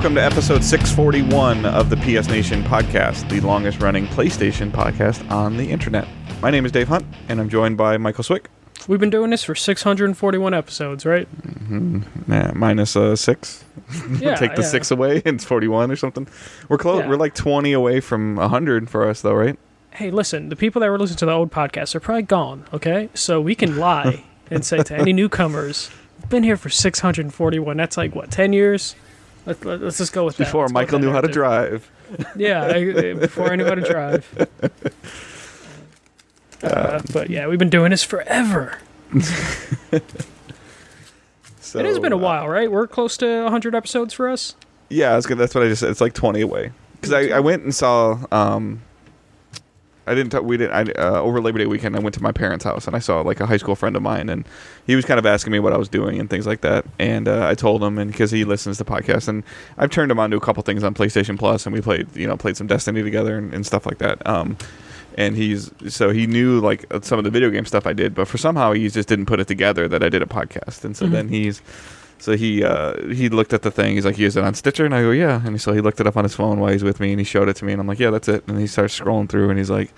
Welcome to episode 641 of the PS Nation podcast, the longest running PlayStation podcast on the internet. My name is Dave Hunt, and I'm joined by Michael Swick. We've been doing this for 641 episodes, right? Nah, minus uh, six. Yeah. Take the yeah. six away, and it's 41 or something. We're close. Yeah. We're like 20 away from 100 for us, though, right? Hey, listen, the people that were listening to the old podcast are probably gone, okay? So we can lie and say to any newcomers, we've been here for 641. That's like, what, 10 years? Let, let, us just go with that. Before Let's Michael that knew how to drive. Yeah, I, before I knew how to drive. Uh, but yeah, we've been doing this forever. So, it has been a uh, while, right? We're close to 100 episodes for us. Yeah, I was gonna, that's what I just said. It's like 20 away. Because I, I went and saw. Um, I didn't. T- we didn't. I, uh, over Labor Day weekend, I went to my parents' house and I saw like a high school friend of mine, and he was kind of asking me what I was doing and things like that. And uh, I told him, and because he listens to podcasts, and I've turned him on to a couple things on PlayStation Plus, and we played, you know, played some Destiny together and, and stuff like that. Um, and he's so he knew like some of the video game stuff I did, but for somehow he just didn't put it together that I did a podcast, and so Mhm. then he's. So he uh, he looked at the thing. He's like, "He is it on Stitcher?" And I go, "Yeah." And so he looked it up on his phone while he's with me, and he showed it to me, and I'm like, "Yeah, that's it." And he starts scrolling through, and he's like,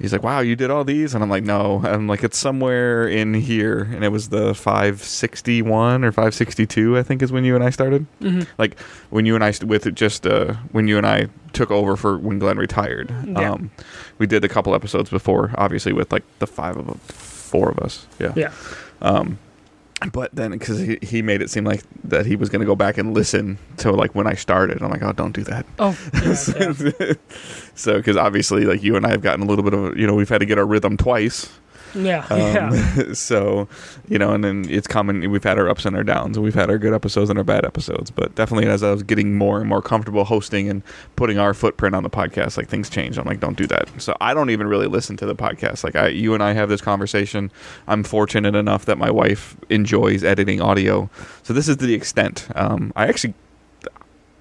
"He's like, wow, you did all these?" And I'm like, "No." I'm like, "It's somewhere in here." And it was the 561 or 562, I think, is when you and I started. hmm Like when you and I st- with just uh, when you and I took over for when Glenn retired. Yeah. Um, we did a couple episodes before, obviously with like the five of them, four of us. Yeah. Yeah. Um, but then because he, he made it seem like that he was going to go back and listen to like when I started. I'm like, oh, don't do that. Oh, yeah, so because obviously like you and I have gotten a little bit of you know we've had to get our rhythm twice. Yeah, Um, yeah. so you know, and then it's common. We've had our ups and our downs, and we've had our good episodes and our bad episodes. But definitely, as I was getting more and more comfortable hosting and putting our footprint on the podcast, like things changed. I'm like, don't do that. So I don't even really listen to the podcast. Like I, you and I have this conversation. I'm fortunate enough that my wife enjoys editing audio. So this is the extent. Um, I actually.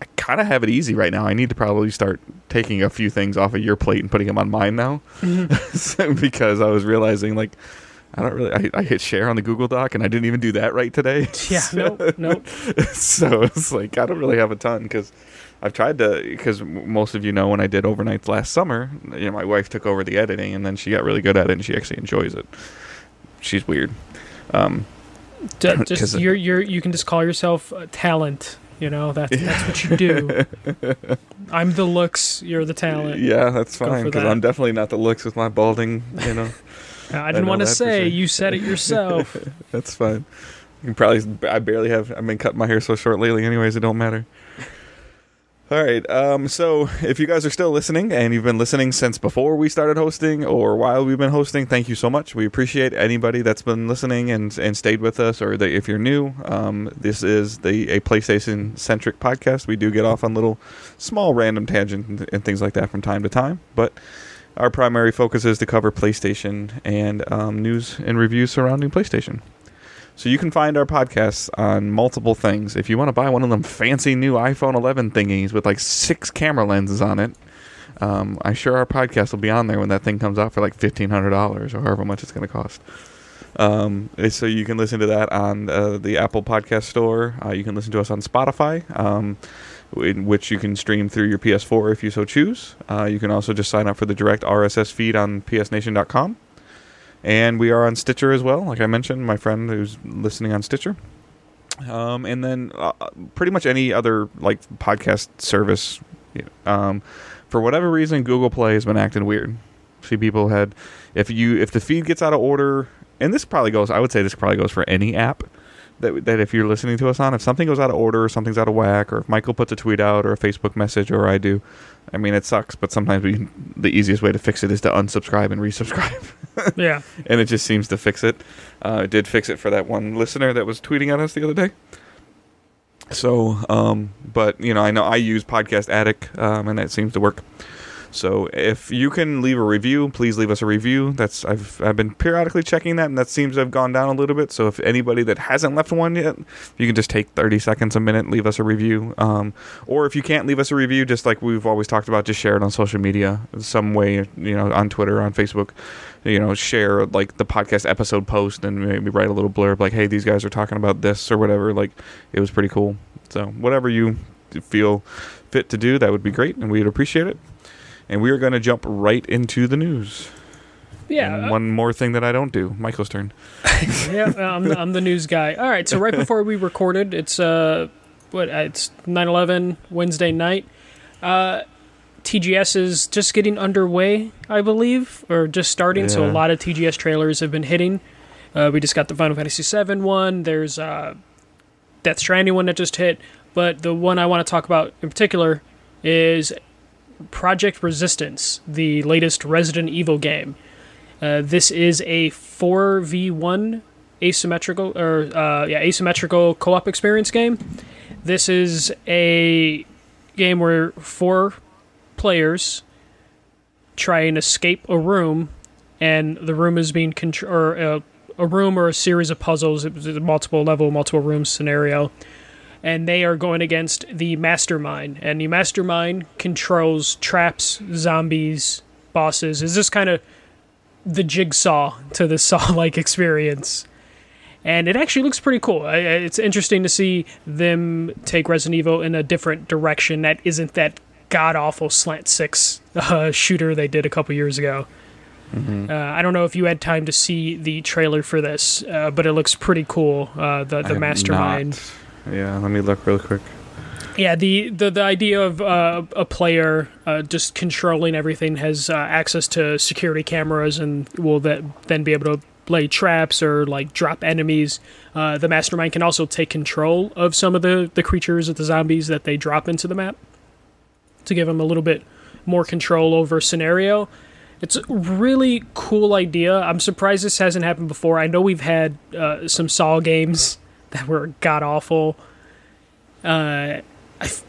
I kind of have it easy right now. I need to probably start taking a few things off of your plate and putting them on mine now. Mhm. because I was realizing like I don't really I, I hit share on the Google Doc and I didn't even do that right today. Yeah, nope, nope. so it's like I don't really have a ton because I've tried to because most of you know when I did overnights last summer, you know my wife took over the editing and then she got really good at it and she actually enjoys it. She's weird. Um, D- just you're you're you can just call yourself a talent. You know that's that's what you do. I'm the looks. You're the talent. yeah, that's Go fine because that. I'm definitely not the looks with my balding. You know, I didn't want to say. sure. You said it yourself. that's fine. You can probably I barely have I've been cutting my hair so short lately. Anyways, it don't matter. All right. Um, so if you guys are still listening and you've been listening since before we started hosting or while we've been hosting, thank you so much. We appreciate anybody that's been listening and, and stayed with us or that if you're new, um, this is the a PlayStation centric podcast. We do get off on little small random tangents and, and things like that from time to time, but our primary focus is to cover PlayStation and um, news and reviews surrounding PlayStation. So you can find our podcasts on multiple things. If you want to buy one of them fancy new iPhone 11 thingies with like six camera lenses on it, um, I'm sure our podcast will be on there when that thing comes out for like fifteen hundred dollars or however much it's going to cost. Um, eh, so you can listen to that on uh, the Apple Podcast Store. Uh, you can listen to us on Spotify, um, in which you can stream through your PS4 if you so choose. Uh, you can also just sign up for the direct RSS feed on PSNation.com. And we are on Stitcher as well, like I mentioned, my friend who's listening on Stitcher. Um, and then uh, pretty much any other like podcast service. Um, for whatever reason, Google Play has been acting weird. See, people had if you if the feed gets out of order, and this probably goes. I would say this probably goes for any app that that if you're listening to us on, if something goes out of order, or something's out of whack, or if Michael puts a tweet out or a Facebook message, or I do, I mean, it sucks. But sometimes we the easiest way to fix it is to unsubscribe and resubscribe yeah. and it just seems to fix it. Uh, it did fix it for that one listener that was tweeting at us the other day. So, um, but you know, I know I use Podcast Addict, um, and that seems to work. So, if you can leave a review, please leave us a review. That's I've I've been periodically checking that, and that seems to have gone down a little bit. So, if anybody that hasn't left one yet, you can just take thirty seconds, a minute, leave us a review. Um, or if you can't leave us a review, just like we've always talked about, just share it on social media, some way, you know, on Twitter, on Facebook you know, share like the podcast episode post and maybe write a little blurb like, "Hey, these guys are talking about this" or whatever. Like, it was pretty cool. So whatever you feel fit to do, that would be great, and we'd appreciate it. And we are going to jump right into the news. Yeah. And uh, one more thing that I don't do, Michael's turn. yeah, I'm, the- I'm the news guy. All right, so right before we recorded, it's uh, what uh, it's 9/11 Wednesday night. Uh, TGS is just getting underway, I believe, or just starting. So a lot of TGS trailers have been hitting. Uh, we just got the Final Fantasy VII one. There's uh, Death Stranding one that just hit, but the one I want to talk about in particular is Project Resistance, the latest Resident Evil game. Uh, this is a 4v1 asymmetrical or uh, yeah asymmetrical co-op experience game. This is a game where four players try and escape a room, and the room is being contr- or uh, a room or a series of puzzles. It's a multiple level, multiple room scenario, and they are going against the mastermind. And the mastermind controls traps, zombies, bosses. Is this kind of the jigsaw to the saw-like experience? And it actually looks pretty cool. It's interesting to see them take Resident Evil in a different direction that isn't that god awful slant six uh, shooter they did a couple years ago. Uh, I don't know if you had time to see the trailer for this, uh, but it looks pretty cool. Uh, the the mastermind. not. Yeah, let me look real quick. Yeah, the, the, the idea of uh, a player uh, just controlling everything has uh, access to security cameras and will then be able to lay traps or like drop enemies. Uh, the mastermind can also take control of some of the, the creatures of the zombies that they drop into the map to give them a little bit more control over scenario. It's a really cool idea. I'm surprised this hasn't happened before. I know we've had uh, some Saw games that were god awful. Uh, I, f-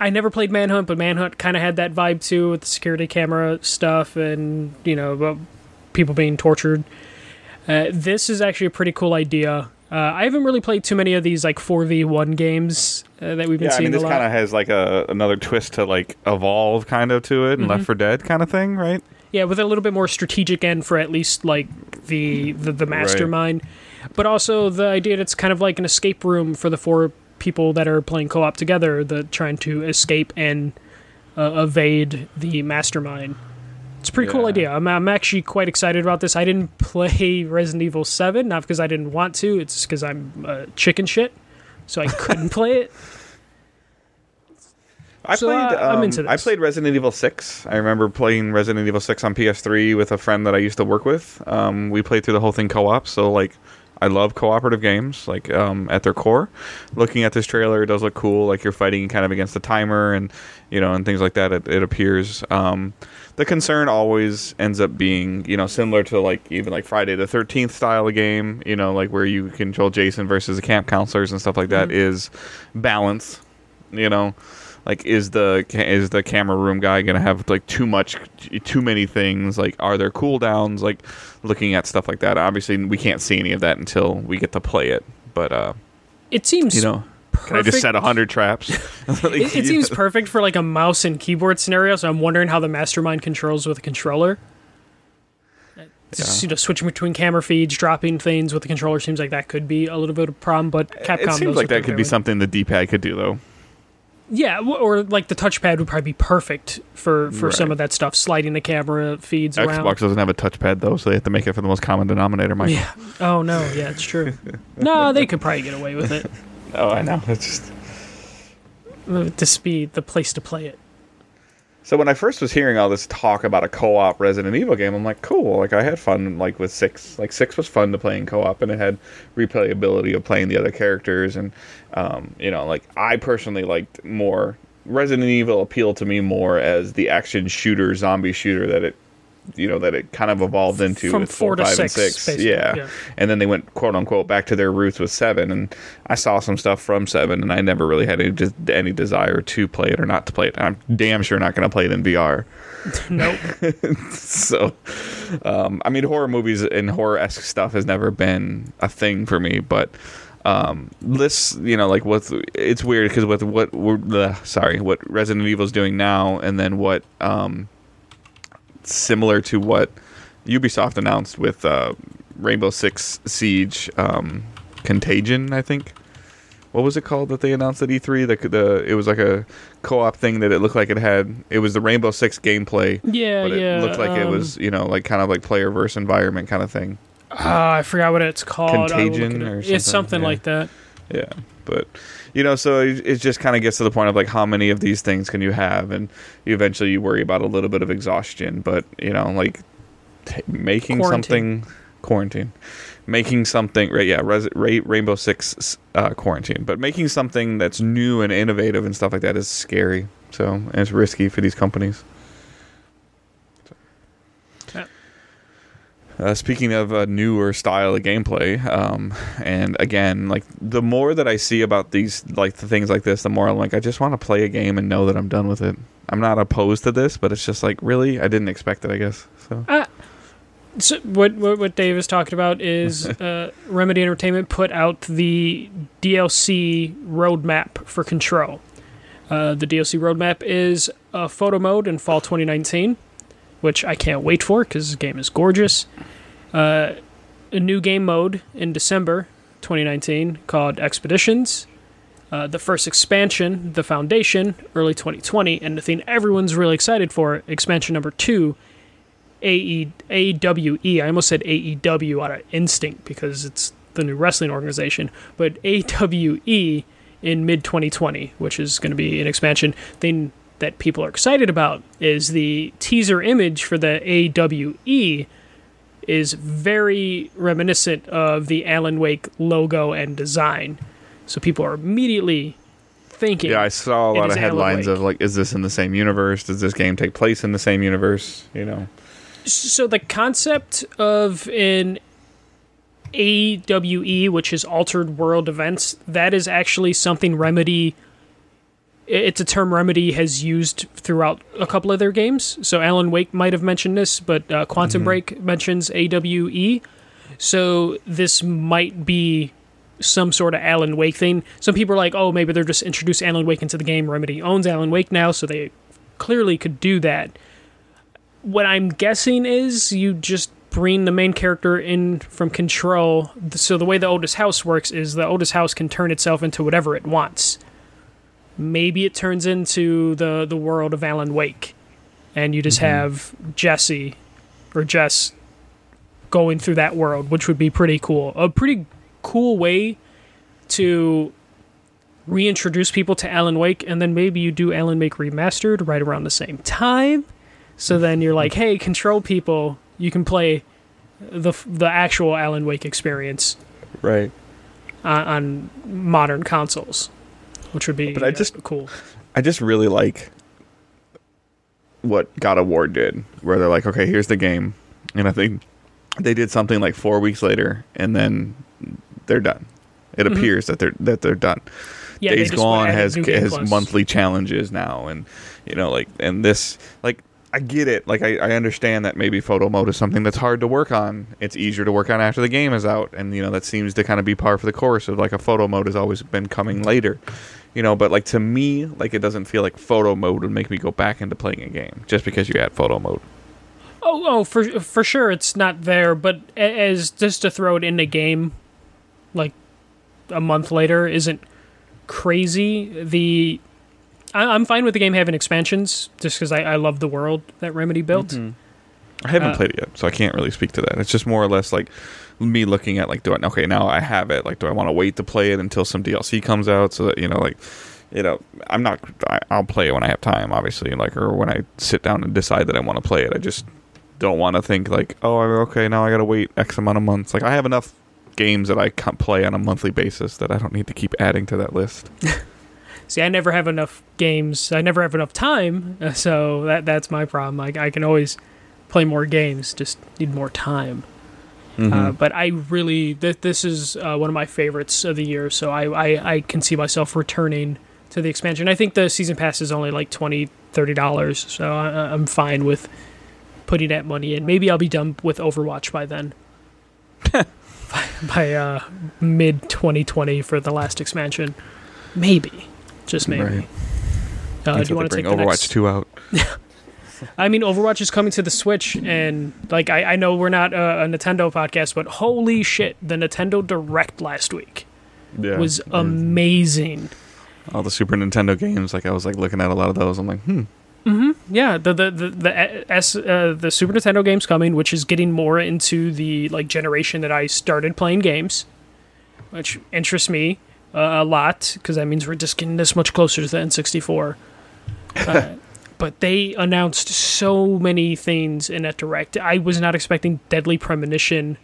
I never played Manhunt, but Manhunt kind of had that vibe too with the security camera stuff and you know people being tortured. Uh, this is actually a pretty cool idea. Uh, I haven't really played too many of these like four v one games uh, that we've been Yeah, I seeing mean, this kind of has like a another twist to like evolve kind of to it, and Mm-hmm. Left 4 Dead kind of thing, right? Yeah, with a little bit more strategic end for at least like the the, the mastermind, but also the idea that it's kind of like an escape room for the four people that are playing co-op together, the trying to escape and uh, evade the mastermind. It's a pretty cool idea. I'm, I'm actually quite excited about this. I didn't play Resident Evil 7, not because I didn't want to, it's because I'm uh, chicken shit, so I couldn't play it. I So, played. uh, I'm um, I played Resident Evil Six. I remember playing Resident Evil Six on PS3 with a friend that I used to work with. Um, we played through the whole thing co-op. So like, I love cooperative games. Like um, at their core, looking at this trailer, it does look cool. Like you're fighting kind of against the timer and you know and things like that. It, it appears. Um, the concern always ends up being you know similar to like even like Friday the Thirteenth style of game. You know like where you control Jason versus the camp counselors and stuff like that is balance. You know like is the is the camera room guy gonna have like too much too many things like are there cooldowns like looking at stuff like that obviously we can't see any of that until we get to play it but uh It seems you know can i just set a hundred traps Like, It, it seems know. perfect for like a mouse and keyboard scenario. So I'm wondering how the mastermind controls with a controller. Just, you know, switching between camera feeds, dropping things with the controller seems like that could be a little bit of a problem. But Capcom it seems like that could be doing. something the d-pad could do though Yeah, or like the touchpad would probably be perfect for for some of that stuff, sliding the camera feeds around. xbox doesn't have a touchpad though so they have to make it for the most common denominator Michael. Yeah. Oh no. Yeah, it's true. no, they could probably get away with it. oh i know it's just uh, the speed, the place to play it. So when I first was hearing all this talk about a co-op Resident Evil game, I'm like, cool. Like I had fun like with six. Like six was fun to play in co-op, and it had replayability of playing the other characters, and um, you know, like I personally liked more. Resident Evil appealed to me more as the action shooter, zombie shooter that it, you know, that it kind of evolved into From with four four, to five, and six, six. Yeah. yeah. and then they went quote unquote back to their roots with seven, and I saw some stuff from seven, and I never really had any, just any desire to play it or not to play it. I'm damn sure not going to play it in VR. Nope. So, um, I mean, horror movies and horror esque stuff has never been a thing for me, but um, this, you know, like what it's weird because with what we're the sorry, what Resident Evil is doing now, and then what um, similar to what Ubisoft announced with uh, Rainbow Six Siege um, Contagion, I think. what was it called that they announced at E3? The the it was like a co-op thing that it looked like it had. It was the Rainbow Six gameplay, Yeah, but it yeah. looked like it um, was you know like kind of like player verse environment kind of thing. ah, I forgot what it's called. I will look Contagion it or It's something, something yeah. like that. Yeah, but you know, so it, it just kind of gets to the point of like how many of these things can you have, and you eventually you worry about a little bit of exhaustion. But you know, like t- making Quarantine. something quarantine, making something right, yeah, Res- Ra- Rainbow Six uh, quarantine, but making something that's new and innovative and stuff like that is scary. So and it's risky for these companies. Yeah. Uh, speaking of a newer style of gameplay, um, and again, like the more that I see about these, like the things like this, the more I'm like, I just want to play a game and know that I'm done with it. I'm not opposed to this, but it's just like, really, I didn't expect it. I guess so. So what, what what Dave is talking about is uh, Remedy Entertainment put out the DLC roadmap for Control. Uh, the DLC roadmap is a photo mode in fall 2019, which I can't wait for because the game is gorgeous. Uh, a new game mode in December 2019 called Expeditions. Uh, the first expansion, The Foundation, early 2020, and the thing everyone's really excited for, expansion number two, AE, AWE. I almost said AEW out of instinct because it's the new wrestling organization, but AWE in mid 2020, which is going to be an expansion. Thing that people are excited about is the teaser image for the AWE is very reminiscent of the Alan Wake logo and design. So people are immediately thinking Yeah, I saw a lot of headlines of like, is this in the same universe? Does this game take place in the same universe? You know, So the concept of an AWE, which is altered world events, that is actually something Remedy. It's a term Remedy has used throughout a couple of their games. So Alan Wake might have mentioned this, but uh, Quantum Break mentions AWE. So this might be some sort of Alan Wake thing. Some people are like, oh, maybe they're just introduced Alan Wake into the game. Remedy owns Alan Wake now, so they clearly could do that what I'm guessing is you just bring the main character in from control. So the way the Oldest House works is the Oldest House can turn itself into whatever it wants. Maybe it turns into the the world of Alan Wake, and you just mm-hmm. have Jesse or Jess going through that world, which would be pretty cool. A pretty cool way to reintroduce people to Alan Wake, and then maybe you do Alan Wake remastered right around the same time. So then you're like, hey, control people, you can play the the actual Alan Wake experience right? on, on modern consoles, which would be But I just- cool. I just really like what God of War did, where they're like, okay, here's the game, and I think they did something like four weeks later, and then they're done. It Mhm. appears that they're that they're done. Yeah, Days Gone has has Plus. monthly challenges now, and you know, like, and this, like, I get it. Like, I, I understand that maybe photo mode is something that's hard to work on. It's easier to work on after the game is out, and you know that seems to kind of be par for the course of like a photo mode has always been coming later, you know. But like to me, like it doesn't feel like photo mode would make me go back into playing a game just because you add photo mode. Oh, oh, for for sure, it's not there. But as just to throw it in the game, like a month later, isn't crazy. The I, I'm fine with the game having expansions, just because I, I love the world that Remedy built. I haven't Uh, played it yet, so I can't really speak to that. It's just more or less like me looking at like, do I okay now I have it? Like, do I want to wait to play it until some DLC comes out so that you know, like, you know, I'm not. I, I'll play it when I have time, obviously, like, or when I sit down and decide that I want to play it. I just don't want to think like, oh, okay, now I got to wait X amount of months. Like, I have enough games that I can play on a monthly basis that I don't need to keep adding to that list. See, I never have enough games. I never have enough time, uh, so that that's my problem. Like I can always play more games, just need more time. Mm-hmm. Uh, but I really, th- this is uh, one of my favorites of the year, so I, I, I can see myself returning to the expansion. I think the season pass is only like $20, $30, so I, I'm fine with putting that money in. Maybe I'll be done with Overwatch by then. by by uh, mid 2020 for the last expansion. Maybe. Just maybe. Right. Uh, do Until you they want to bring take the Overwatch next? two out? I mean, Overwatch is coming to the Switch, and like I, I know we're not a, a Nintendo podcast, but holy shit, the Nintendo Direct last week. Yeah. was amazing. all the Super Nintendo games. Like I was like looking at a lot of those. I'm like, hmm. Yeah, the the the the, S, uh, the Super Nintendo games coming, which is getting more into the like generation that I started playing games, which interests me uh, a lot because that means we're just getting this much closer to the N64. Uh, but they announced so many things in that direct. I was not expecting Deadly Premonition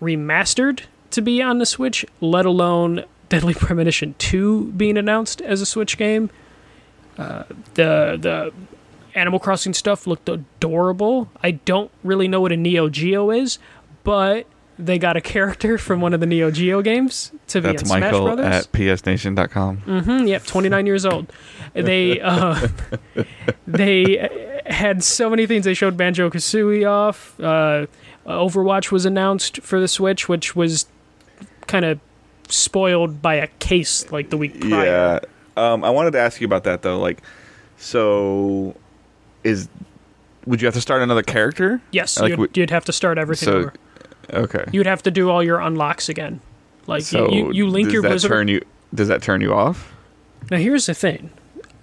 remastered to be on the Switch, let alone Deadly Premonition 2 being announced as a Switch game. Uh, the the Animal Crossing stuff looked adorable. I don't really know what a Neo Geo is, but they got a character from one of the Neo Geo games to be That's in Smash Michael Brothers. at psnation.com. Mm, yep, 29 years old. They uh, they had so many things. They showed Banjo Kazooie off. Uh, Overwatch was announced for the Switch, which was kind of spoiled by a case like the week prior. Yeah. Um, I wanted to ask you about that though. Like, so is would you have to start another character? Yes, Like you'd, you'd have to start everything So over. Okay. You'd have to do all your unlocks again. Like so you, you link does your that Blizzard. turn you? Does that turn you off? Now here's the thing.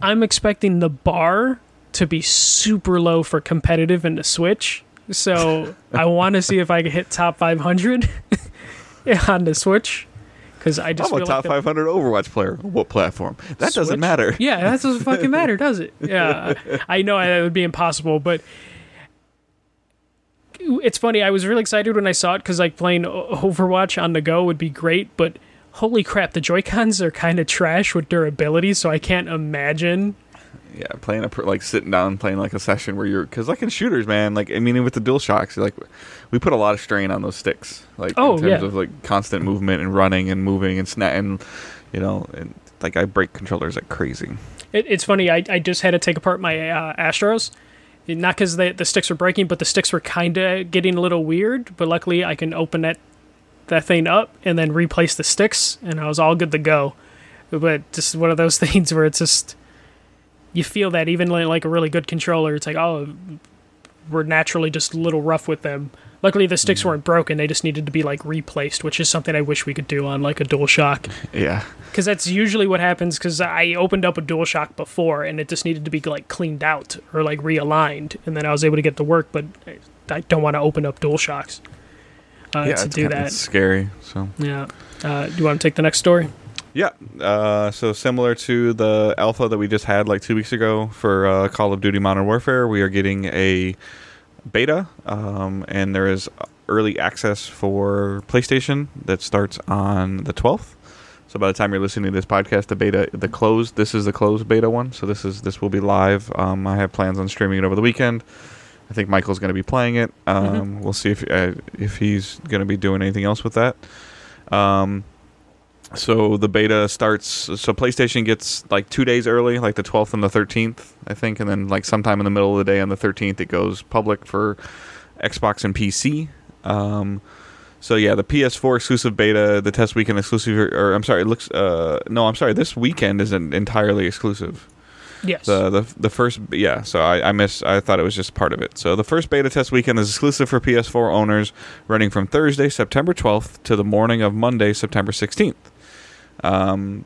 I'm expecting the bar to be super low for competitive in the Switch. So I want to see if I can hit top 500 on the Switch because I just I'm a top like 500 Overwatch player. What platform? That doesn't matter. Yeah, that doesn't fucking matter, does it? Yeah, I know that would be impossible, but it's funny. I was really excited when I saw it because like playing Overwatch on the go would be great, but holy crap, the Joy Cons are kind of trash with durability, so I can't imagine. Yeah, playing a like sitting down playing like a session where you're because like in shooters, man. Like I mean, with the dual shocks, like we put a lot of strain on those sticks. Like Oh, in terms yeah. of like constant movement and running and moving and snap and you know and like I break controllers like crazy. It, it's funny. I, I just had to take apart my uh, Astros. Not because the, the sticks were breaking, but the sticks were kind of getting a little weird. But luckily, I can open that that thing up and then replace the sticks, and I was all good to go. But just one of those things where it's just you feel that even like, like a really good controller, it's like oh, we're naturally just a little rough with them. Luckily, the sticks weren't broken; they just needed to be like replaced, which is something I wish we could do on like a DualShock. Yeah, because that's usually what happens because i opened up a DualShock before and it just needed to be like cleaned out or like realigned and then i was able to get to work but I- don't want to open up DualShocks uh, yeah, to it's do that. It's scary. So. Yeah. Uh, do you want to take the next story? Yeah, uh, so similar to the alpha that we just had like two weeks ago for uh, Call of Duty Modern Warfare, we are getting a beta, um, and there is early access for PlayStation that starts on the 12th. So by the time you're listening to this podcast, the beta, the closed, this is the closed beta one. So this is this will be live. Um, I have plans on streaming it over the weekend. I think Michael's going to be playing it. Um, We'll see if uh, if he's going to be doing anything else with that. Um, so the beta starts. So PlayStation gets like two days early, like the 12th and the 13th, I think, and then like sometime in the middle of the day on the 13th, it goes public for Xbox and PC. Um, so yeah, the PS4 exclusive beta, the test weekend exclusive, or I'm sorry, it looks. Uh, no, I'm sorry. This weekend isn't entirely exclusive. yes The the the first yeah. So I I miss. I thought it was just part of it. So the first beta test weekend is exclusive for PS4 owners, running from Thursday, September 12th, to the morning of Monday, September 16th. Um,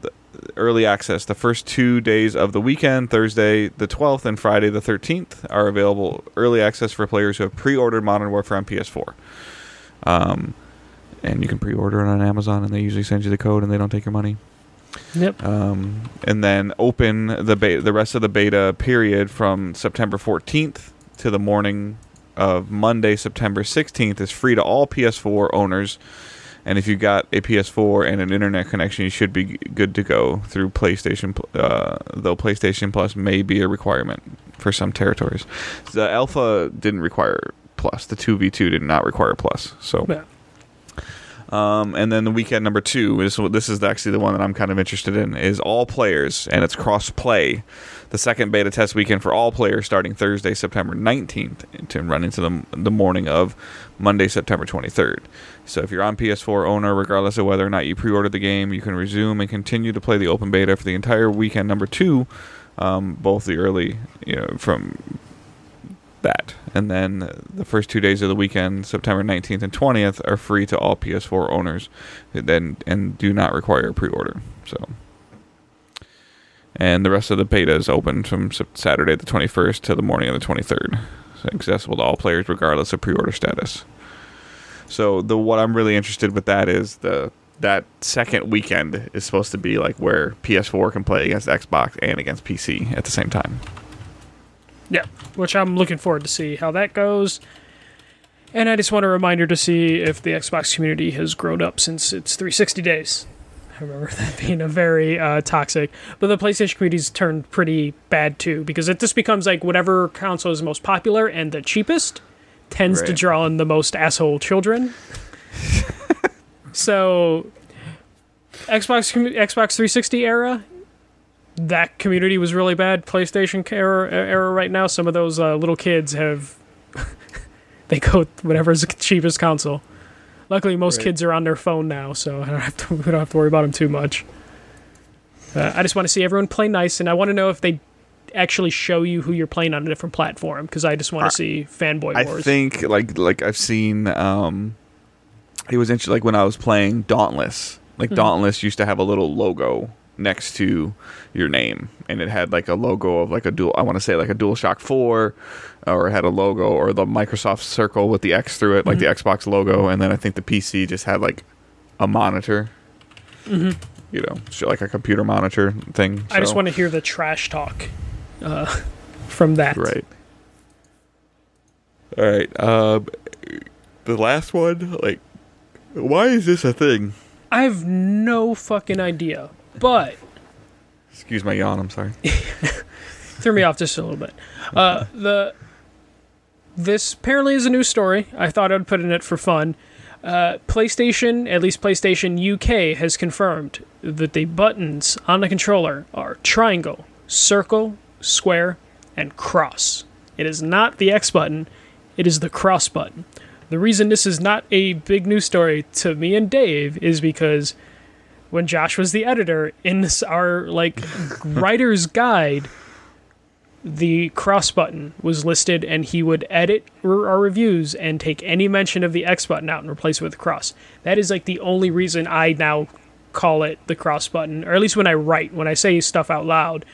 early access. The first two days of the weekend, Thursday the 12th and Friday the 13th, are available early access for players who have pre-ordered Modern Warfare on PS4. Um, and you can pre-order it on Amazon, and they usually send you the code, and they don't take your money yep um, and then open the beta, the rest of the beta period from September 14th to the morning of Monday, September 16th is free to all PS4 owners. And if you've got a PS4 and an internet connection, you should be good to go through PlayStation. pl- Uh, though PlayStation Plus may be a requirement for some territories. The Alpha didn't require Plus. The 2v2 did not require Plus. So yeah. um, and then the weekend number two is this is actually the one that I'm kind of interested in is all players and it's cross play. The second beta test weekend for all players starting Thursday, September 19th, to run into the the morning of Monday, September 23rd. So if you're on PS4 owner, regardless of whether or not you pre-ordered the game, you can resume and continue to play the open beta for the entire weekend number two. Um, both the early, you know, from that. And then the first two days of the weekend, September 19th and 20th, are free to all PS4 owners, then and do not require a pre-order. So, and the rest of the beta is open from Saturday the 21st to the morning of the 23rd, so accessible to all players regardless of pre-order status. So the what I'm really interested with that is the that second weekend is supposed to be like where PS4 can play against Xbox and against PC at the same time. Yeah, which I'm looking forward to see how that goes. And I just want a reminder to see if the Xbox community has grown up since its 360 days. I remember that being a very uh, toxic, but the PlayStation community's turned pretty bad too because it just becomes like whatever console is most popular and the cheapest tends to draw in the most asshole children. so, Xbox Xbox 360 era, that community was really bad. PlayStation era, era right now, some of those uh, little kids have they go whatever's the cheapest console. Luckily, most Right. kids are on their phone now, so I don't have to. We don't have to worry about them too much. Uh, I just want to see everyone play nice, and I want to know if they actually show you who you're playing on a different platform because I just want to see fanboy I wars. I think like like I've seen um it was interesting like when I was playing Dauntless. Like Mhm. Dauntless used to have a little logo next to your name and it had like a logo of like a dual I want to say like a DualShock 4 or it had a logo or the Microsoft circle with the X through it like the Xbox logo and then I think the PC just had like a monitor. hmm You know, like a computer monitor thing. I just want to hear the trash talk uh, from that. Right. All right. Um, the last one, like, why is this a thing? I have no fucking idea, but Excuse my yawn. I'm sorry. threw me off just a little bit. Uh, the this apparently is a new story. I thought I'd put in it for fun. Uh, PlayStation, at least PlayStation UK, has confirmed that the buttons on the controller are triangle, circle, square, and cross. It is not the X button; it is the cross button. The reason this is not a big news story to me and Dave is because when Josh was the editor in this our like writer's guide the cross button was listed and he would edit r- our reviews and take any mention of the X button out and replace it with cross. That is like the only reason I now call it the cross button, or at least when I write, when I say stuff out loud,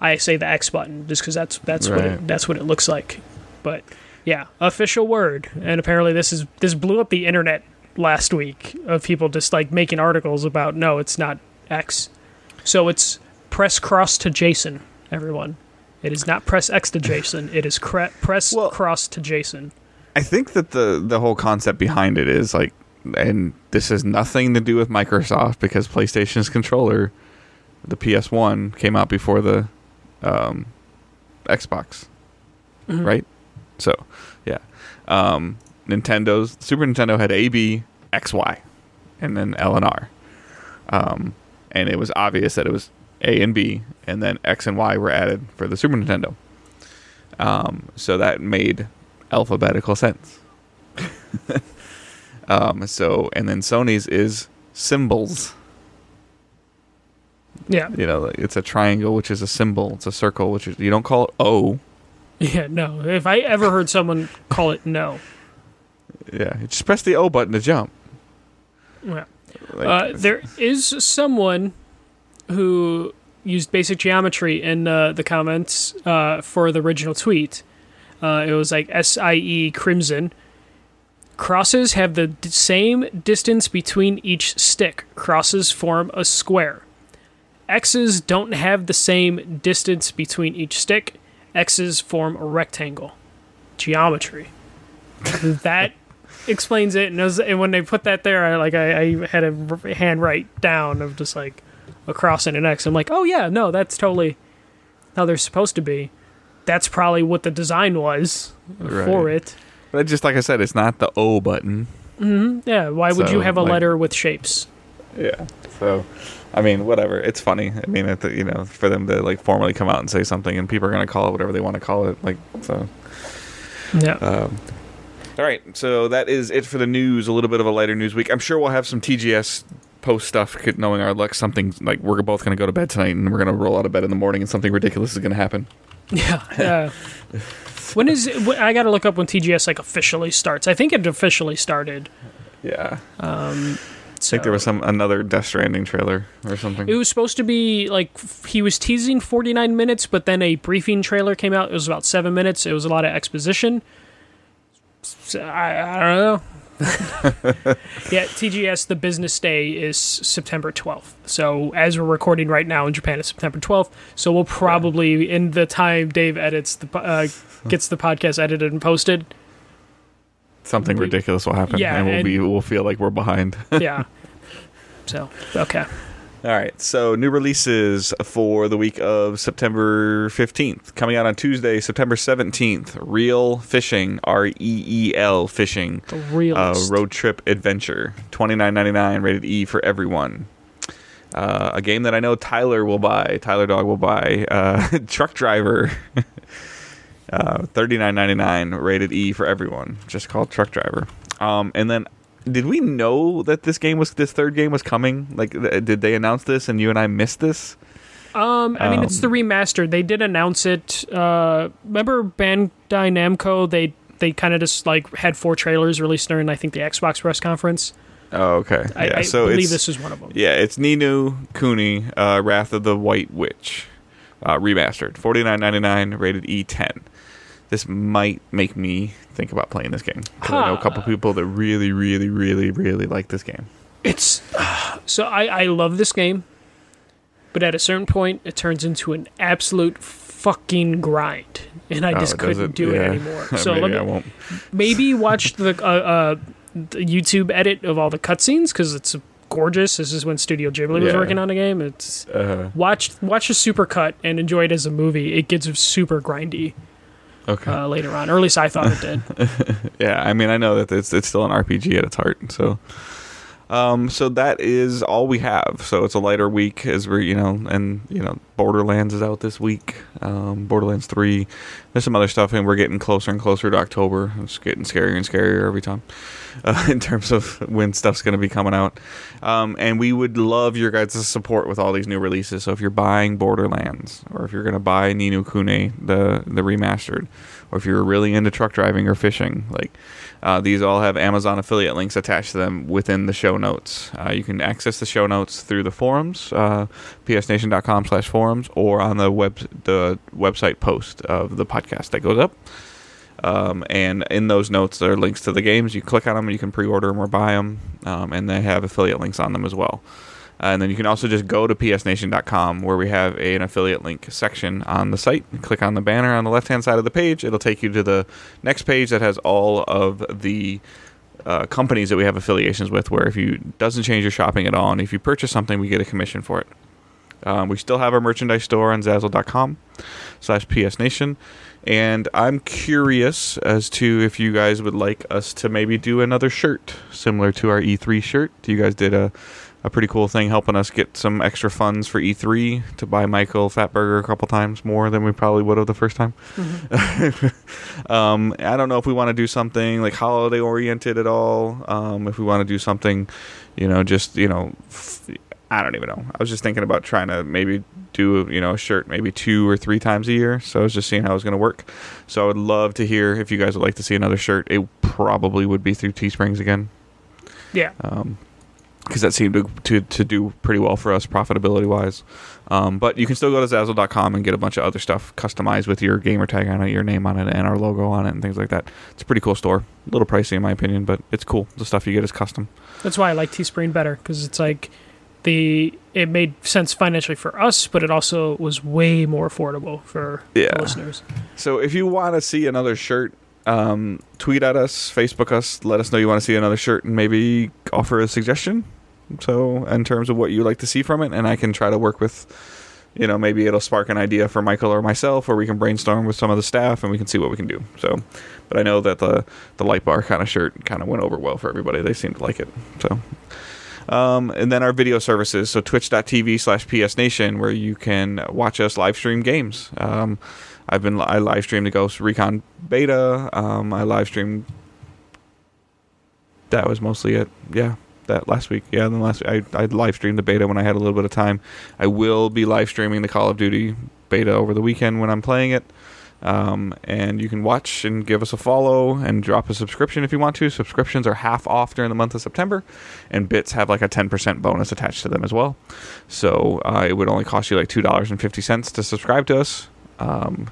I say the X button just because that's that's what it, that's what it looks like. But yeah, official word, and apparently this is this blew up the internet last week of people just like making articles about no, it's not X, so it's press cross to Jason, everyone. It is not press X to Jason. It is cre- press Well- cross to Jason. I think that the the whole concept behind it is like, and this has nothing to do with Microsoft because PlayStation's controller, the PS1, came out before the um, Xbox, Mhm. right? So, yeah, um, Nintendo's Super Nintendo had A, B, X, Y, and then L and R, um, and it was obvious that it was A and B, and then X and Y were added for the Super Nintendo. Um, so that made alphabetical sense. um, so and then Sony's is symbols. Yeah, You know, it's a triangle, which is a symbol. It's a circle, which is you don't call it O. yeah. No, if I ever heard someone call it no, Yeah, just press the O button to jump. yeah. Like, uh, there is someone who used basic geometry in uh, the comments uh, for the original tweet. Uh, it was like SIE Crimson. Crosses have the d- same distance between each stick. Crosses form a square. X's don't have the same distance between each stick. X's form a rectangle. Geometry. that explains it. And, it was- and when they put that there, I like I, I had a hand write down of just like a cross and an X. I'm like, oh yeah, no, that's totally how they're supposed to be. That's probably what the design was for it. but just like I said, it's not the O button. hmm Yeah, why would you have a like- letter with shapes? Yeah. So, I mean, whatever. It's funny. I mean, it, you know, for them to like formally come out and say something, and people are gonna call it whatever they want to call it. Like, so. Yeah. Um, all right, so that is it for the news. A little bit of a lighter news week. I'm sure we'll have some TGS post stuff. Knowing our luck, something like we're both going to go to bed tonight, and we're going to roll out of bed in the morning, and something ridiculous is going to happen. Yeah. Yeah. When is it, I got to look up when TGS like officially starts. I think it officially started. yeah. Um, I think there was some another Death Stranding trailer or something. It was supposed to be like f- he was teasing 49 minutes, but then a briefing trailer came out. It was about seven minutes. It was a lot of exposition. I, I don't know. yeah, TGS, the business day is September 12th. So, as we're recording right now in Japan, it's September 12th. So, we'll probably, in the time Dave edits the uh, gets the podcast edited and posted, Something we- ridiculous will happen, Yeah, and we'll and- be we'll feel like we're behind. yeah. so, okay. All right, so new releases for the week of September 15th. Coming out on Tuesday, September 17th, Reel Fishing, R E E L Fishing, The uh, road trip adventure. Twenty nine ninety nine, rated E for everyone. Uh, a game that I know Tyler will buy. Tyler Dog will buy. Uh, Truck Driver. uh, Thirty nine ninety nine, rated E for everyone. Just called Truck Driver. Um, and then, did we know that this game was this third game was coming? Like, th- did they announce this and you and I missed this? Um, I mean, it's the Um, remaster. They did announce it. Uh, remember Bandai Namco? They they kind of just like had four trailers released during I think the Xbox press conference. Oh, okay. I, yeah, I so believe this is one of them. Yeah, it's Ni no Kuni, uh, Wrath of the White Witch, uh, remastered, forty nine ninety nine, rated E ten. This might make me think about playing this game. 'cause I know a couple people that really, really, really, really like this game. It's so I I love this game, but at a certain point it turns into an absolute fucking grind, and I Oh, just does couldn't do it anymore. So Maybe let I me won't. maybe watch the uh, uh the YouTube edit of all the cutscenes because it's gorgeous. This is when Studio Ghibli was working on the game. It's Uh, watch watch a super cut and enjoy it as a movie. It gets super grindy okay. uh, later on, or at least I thought it did. yeah, I mean, I know that it's it's still an RPG at its heart. So, um, so that is all we have. So it's a lighter week as we're you know, and you know, Borderlands is out this week. Um, Borderlands three. There's some other stuff, and we're getting closer and closer to October. It's getting scarier and scarier every time. Uh, in terms of when stuff's going to be coming out, um, and we would love your guys' support with all these new releases. So if you're buying Borderlands, or if you're going to buy Ni no Kuni, the the remastered, or if you're really into truck driving or fishing, like uh, these all have Amazon affiliate links attached to them within the show notes. Uh, you can access the show notes through the forums, uh, psnation.com slash forums, or on the web the website post of the podcast that goes up. Um, and in those notes, there are links to the games. You click on them, you can pre-order them or buy them, um, and they have affiliate links on them as well. and then you can also just go to psnation.com where we have a, an affiliate link section on the site. Click on the banner on the left-hand side of the page. It'll take you to the next page that has all of the uh, companies that we have affiliations with. Where if you doesn't change your shopping at all, and if you purchase something, we get a commission for it. Um, we still have our merchandise store on Zazzle.com slash psnation. And I'm curious as to if you guys would like us to maybe do another shirt similar to our E3 shirt. You guys did a, a pretty cool thing helping us get some extra funds for E3 to buy Michael Fatburger a couple times more than we probably would have the first time. um, I don't know if we want to do something like holiday oriented at all. Um, if we want to do something, you know, just, you know, f- I don't even know. I was just thinking about trying to maybe do you know a shirt maybe two or three times a year. So I was just seeing how it was going to work. So I would love to hear if you guys would like to see another shirt. It probably would be through Teesprings again Yeah. Um, because that seemed to, to to do pretty well for us profitability wise. Um, but you can still go to Zazzle.com and get a bunch of other stuff customized with your gamer tag on it, your name on it, and our logo on it, and things like that. It's a pretty cool store. A little pricey in my opinion, but it's cool. The stuff you get is custom. That's why I like Teespring better because it's like the it made sense financially for us, but it also was way more affordable for the Yeah. listeners. So if you want to see another shirt, um, tweet at us, Facebook us, let us know you want to see another shirt, and maybe offer a suggestion. So in terms of what you like to see from it, and I can try to work with, you know, maybe it'll spark an idea for Michael or myself, or we can brainstorm with some of the staff, and we can see what we can do. So, but I know that the the light bar kind of shirt kind of went over well for everybody. They seemed to like it. So. Um, and then our video services, so twitch.tv slash psnation, where you can watch us live stream games. Um, I've been I live streamed the Ghost Recon beta. Um, I live streamed. That was mostly it. Yeah, that last week. Yeah, then last I I live streamed the beta when I had a little bit of time. I will be live streaming the Call of Duty beta over the weekend when I'm playing it. Um, and you can watch and give us a follow and drop a subscription if you want to. Subscriptions are half off during the month of September, and bits have like a 10% bonus attached to them as well. So uh, it would only cost you like $2.50 to subscribe to us. Um,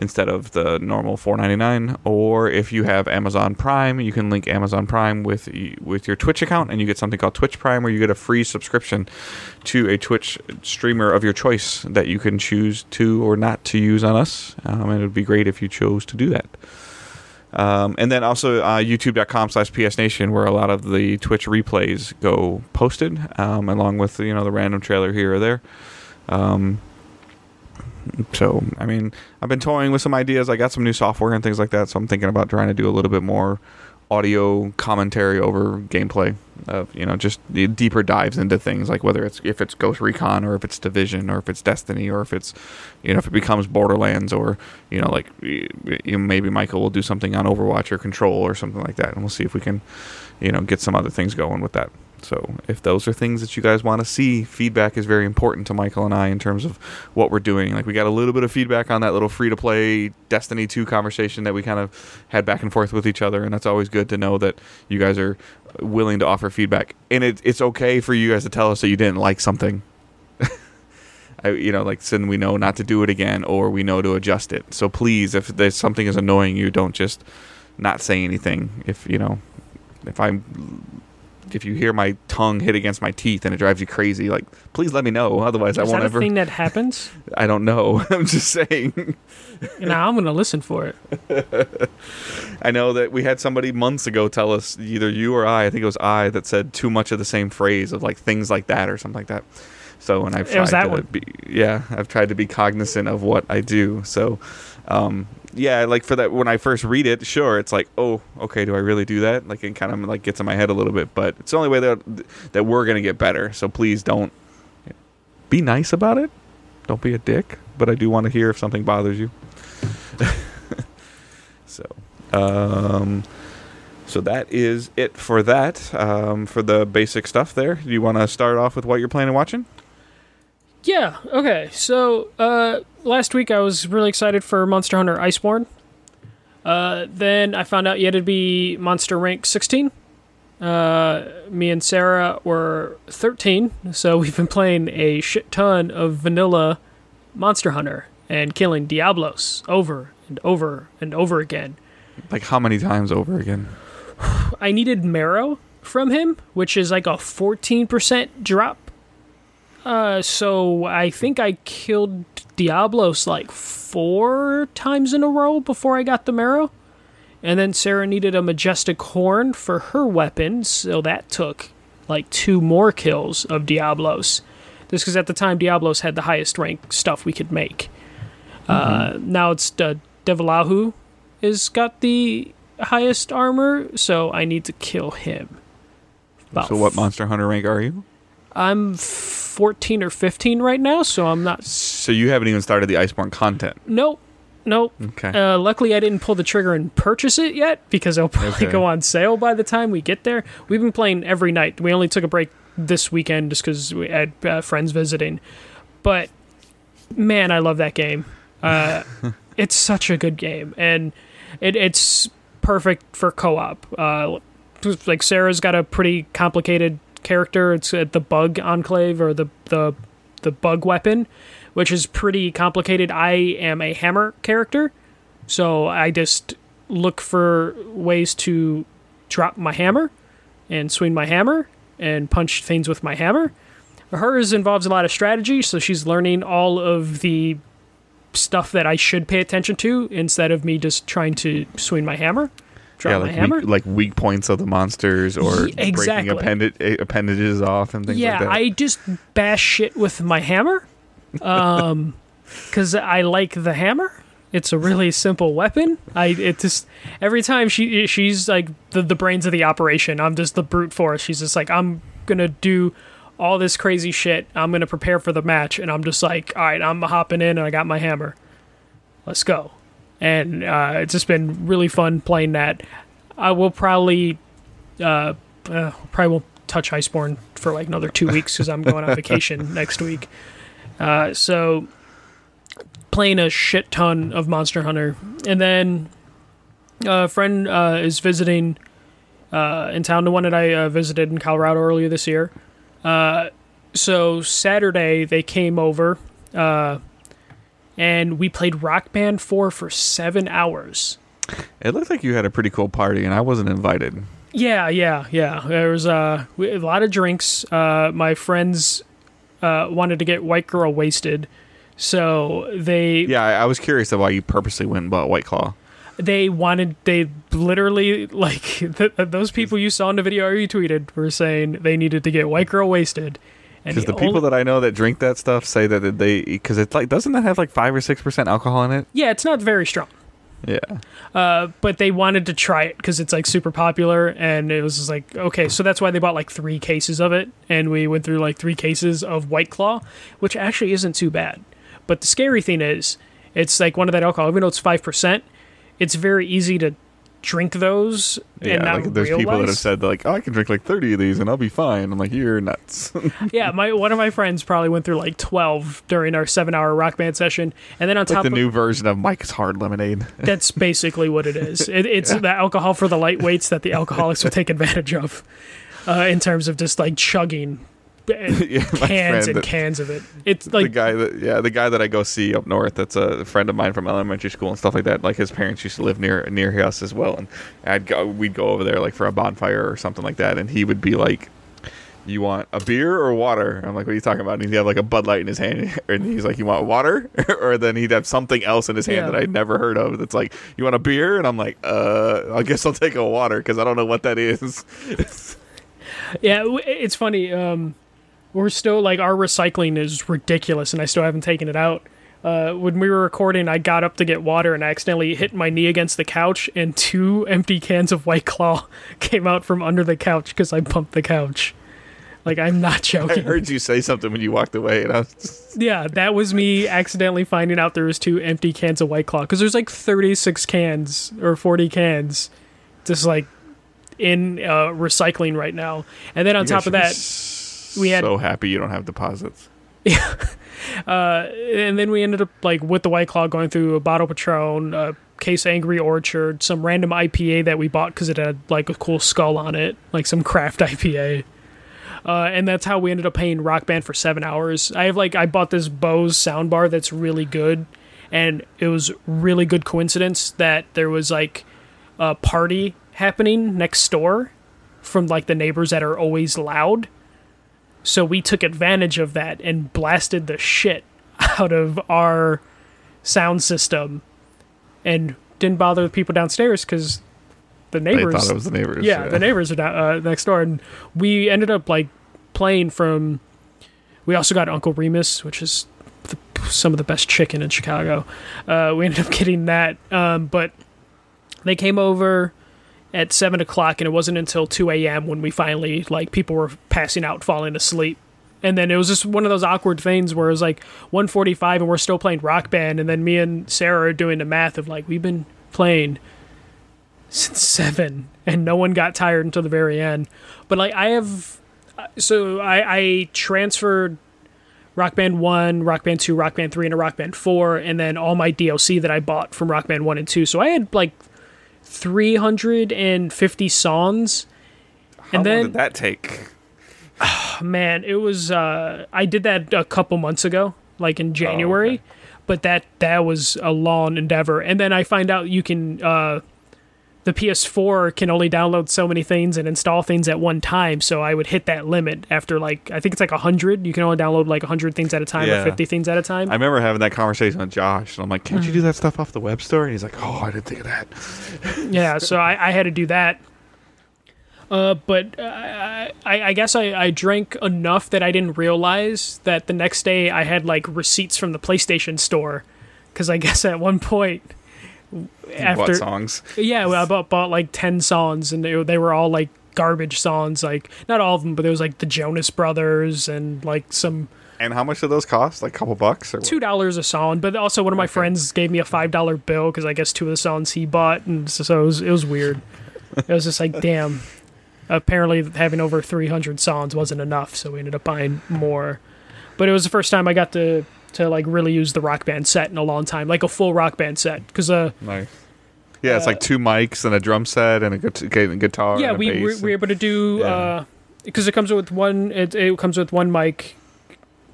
instead of the normal 4.99 or if you have Amazon Prime you can link Amazon Prime with with your Twitch account and you get something called Twitch Prime where you get a free subscription to a Twitch streamer of your choice that you can choose to or not to use on us. Um, and it would be great if you chose to do that. Um, and then also uh, youtube.com slash psnation where a lot of the Twitch replays go posted um, along with you know the random trailer here or there. Um, so I mean, I've been toying with some ideas. I got some new software and things like that, so I'm thinking about trying to do a little bit more audio commentary over gameplay of you know just deeper dives into things like whether it's if it's Ghost Recon or if it's Division or if it's Destiny or if it's you know if it becomes Borderlands or you know like you know, maybe Michael will do something on Overwatch or Control or something like that, and we'll see if we can you know get some other things going with that. So if those are things that you guys want to see, feedback is very important to Michael and I in terms of what we're doing. Like we got a little bit of feedback on that little free to play Destiny 2 conversation that we kind of had back and forth with each other and that's always good to know that you guys are willing to offer feedback. And it, it's okay for you guys to tell us that you didn't like something. I, you know, like then we know not to do it again or we know to adjust it. So please, if there's something is annoying you, don't just not say anything. If, you know, if I'm if you hear my tongue hit against my teeth and it drives you crazy, like please let me know. Otherwise, Is I won't that a ever. thing that happens? I don't know. I'm just saying. now I'm gonna listen for it. I know that we had somebody months ago tell us either you or I, I think it was I, that said too much of the same phrase of like things like that or something like that. So, and I've tried was that to one. be, yeah, I've tried to be cognizant of what I do. So, um, yeah, like for that, when I first read it, sure, it's like, oh, okay, do I really do that? Like, it kind of like gets in my head a little bit, but it's the only way that that we're gonna get better. So please don't be nice about it. Don't be a dick. But I do want to hear if something bothers you. so, um, so that is it for that. Um, for the basic stuff there. Do you want to start off with what you're planning on watching? Yeah. Okay. So uh, last week I was really excited for Monster Hunter Iceborne. Uh, then I found out you had to be Monster Rank 16. Uh, me and Sarah were 13, so we've been playing a shit ton of vanilla Monster Hunter and killing Diablos over and over and over again. Like how many times over again? I needed marrow from him, which is like a 14% drop. Uh, so I think I killed Diablos like four times in a row before I got the marrow. And then Sarah needed a majestic horn for her weapon, so that took like two more kills of Diablos. Just because at the time Diablos had the highest rank stuff we could make. Uh, now it's uh, Deviljho is got the highest armor, so I need to kill him. About so what Monster Hunter rank are you? I'm 14 or 15 right now, so I'm not. So you haven't even started the Iceborne content. Nope. Nope. Okay. Uh, luckily, I didn't pull the trigger and purchase it yet because it'll probably Okay. go on sale by the time we get there. We've been playing every night. We only took a break this weekend just because we had uh, friends visiting. But man, I love that game. Uh, it's such a good game, and it, it's perfect for co-op. Uh, like Sarah's got a pretty complicated character. It's uh, the Bug Enclave or the the the Bug Weapon, which is pretty complicated. I am a hammer character, so I just look for ways to drop my hammer and swing my hammer and punch things with my hammer. Hers involves a lot of strategy, so she's learning all of the stuff that I should pay attention to instead of me just trying to swing my hammer, drop yeah, like hammer. weak, like weak points of the monsters or Ye- exactly. breaking appendage, eh, appendages off and things yeah, like that. I just bash shit with my hammer, um, because I like the hammer. It's a really simple weapon. I it just every time she she's like the the brains of the operation. I'm just the brute force. She's just like I'm gonna do all this crazy shit. I'm gonna prepare for the match, and I'm just like, all right, I'm hopping in, and I got my hammer. Let's go. And uh, it's just been really fun playing that. I will probably uh, uh, probably won't touch Iceborne for like another two weeks because I'm going on vacation next week. Uh, so playing a shit ton of Monster Hunter, and then a friend uh, is visiting uh, in town. The one that I uh, visited in Colorado earlier this year. Uh, so Saturday they came over, uh, and we played Rock Band Four for seven hours. It looked like you had a pretty cool party, and I wasn't invited. Yeah, yeah, yeah. There was uh, a lot of drinks. Uh, my friends uh, wanted to get white girl wasted, so they Yeah, I, was curious of why you purposely went and bought White Claw. they wanted they literally like th- those people you saw in the video you tweeted were saying they needed to get white girl wasted. Because the people that I know that drink that stuff say that they because it's like doesn't that have like five or six percent alcohol in it? yeah, it's not very strong. Yeah, Uh, but they wanted to try it because it's like super popular, and it was just like okay, so that's why they bought like three cases of it, and we went through like three cases of White Claw, which actually isn't too bad. But the scary thing is, it's like one of that alcohol, even though it's five percent, it's very easy to drink those yeah. and not like there's people that have said like, oh, I can drink like thirty of these and I'll be fine. I'm like, you're nuts. yeah, my one of my friends probably went through like twelve during our seven-hour rock band session, and then on like top the of new version of Mike's Hard Lemonade. that's basically what it is. It, it's the alcohol for the lightweights that the alcoholics will take advantage of, uh, in terms of just like chugging yeah, cans and that- cans of it. It's like the guy that yeah the guy that I go see up north that's a friend of mine from elementary school and stuff like that. Like his parents used to live near near us as well. And I'd go we'd go over there like for a bonfire or something like that. And he would be like you want a beer or water? I'm like what are you talking about? And he'd have like a Bud Light in his hand. And he's like you want water? Or then he'd have something else in his hand Yeah. that I'd never heard of that's like you want a beer? And I'm like uh I guess I'll take a water because I don't know what that is. Yeah, it's funny. Um, we're still like our recycling is ridiculous, and I still haven't taken it out. Uh, when we were recording, I got up to get water and I accidentally hit my knee against the couch, and two empty cans of White Claw came out from under the couch because I bumped the couch. Like I'm not joking. I heard you say something when you walked away and I was just, Yeah, that was me accidentally finding out there was two empty cans of White Claw because there's like 36 cans or 40 cans, just like in uh, recycling right now. And then on you top of that, s- we had- so happy you don't have deposits uh, and then we ended up like with the White Claw going through a bottle Patron, a case Angry Orchard, some random IPA that we bought because it had like a cool skull on it, like some craft IPA. Uh, and that's how we ended up paying Rock Band for seven hours. I have like I bought this Bose soundbar that's really good, and it was really good coincidence that there was like a party happening next door from like the neighbors that are always loud. So we took advantage of that and blasted the shit out of our sound system and didn't bother the people downstairs because the neighbors they thought it was the neighbors yeah, the neighbors are down, uh, next door, and we ended up like playing from. We also got Uncle Remus, which is the, some of the best chicken in Chicago. Uh, we ended up getting that, um, but they came over at seven o'clock, and it wasn't until two a.m. when we finally like people were passing out, falling asleep. And then it was just one of those awkward things where it was like 145 and we're still playing rock band and then me and Sarah are doing the math of like we've been playing since seven, and no one got tired until the very end. But like I have, uh, so I, I transferred Rock Band One, Rock Band Two, Rock Band Three, and a Rock Band Four, and then all my DLC that I bought from Rock Band One and Two. So I had like three hundred and fifty songs. How and long then did that take? Oh, man, it was uh I did that a couple months ago, like in January. okay. But that that was a long endeavor. And then I find out you can uh the PS4 can only download so many things and install things at one time, so I would hit that limit after like I think it's like 100. You can only download like 100 things at a time Yeah. or 50 things at a time. I remember having that conversation with Josh, and I'm like, "Can't Mm. you do that stuff off the web store?" And he's like, "Oh, I didn't think of that." yeah, so I, I had to do that. Uh, but uh, I, I guess I, I drank enough that I didn't realize that the next day I had like receipts from the PlayStation store, because I guess at one point after songs? yeah, well, I bought, bought like ten songs and they they were all like garbage songs, like not all of them, but there was like the Jonas Brothers and like some And how much did those cost? Like a couple bucks or two dollars a song. But also one of my Okay. friends gave me a five dollar bill because I guess two of the songs he bought, and so, so it was it was weird. it was just like damn. Apparently, having over three hundred songs wasn't enough, so we ended up buying more. But it was the first time I got to to like really use the rock band set in a long time, like a full rock band set. Because uh, Nice. Yeah, it's like two mics and a drum set and a gu- gu- guitar. yeah, and a we we and- we're able to do Yeah. because it comes with one it, it comes with one mic,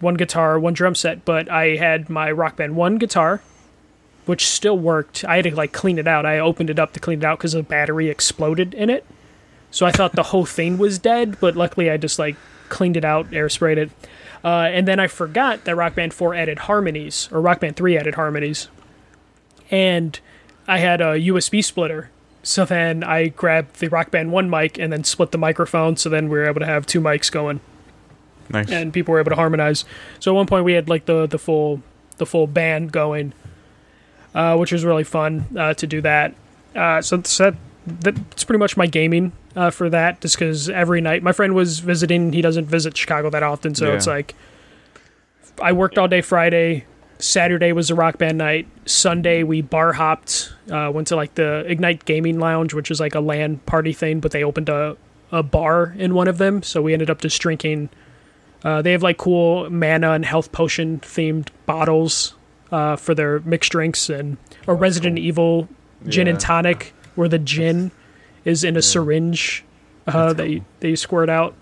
one guitar, one drum set. But I had my rock band one guitar, which still worked. I had to like clean it out. I opened it up to clean it out because a battery exploded in it. So I thought the whole thing was dead, but luckily I just like cleaned it out, air sprayed it. Uh, and then I forgot that Rock Band 4 added harmonies, or Rock Band 3 added harmonies. And I had a USB splitter. So then I grabbed the Rock Band 1 mic and then split the microphone. So then we were able to have two mics going nice. and people were able to harmonize. So at one point we had like the, the full the full band going, uh, which was really fun uh, to do that. Uh, so so that, that's pretty much my gaming uh, for that. Just because every night my friend was visiting, he doesn't visit Chicago that often, so Yeah. it's like I worked all day Friday. Saturday was the rock band night. Sunday we bar hopped, uh, went to like the Ignite Gaming Lounge, which is like a LAN party thing, but they opened a a bar in one of them, so we ended up just drinking. Uh, they have like cool mana and health potion themed bottles uh, for their mixed drinks, and a Resident Evil gin and tonic, where the gin is in a syringe uh, that you, that you squirt out.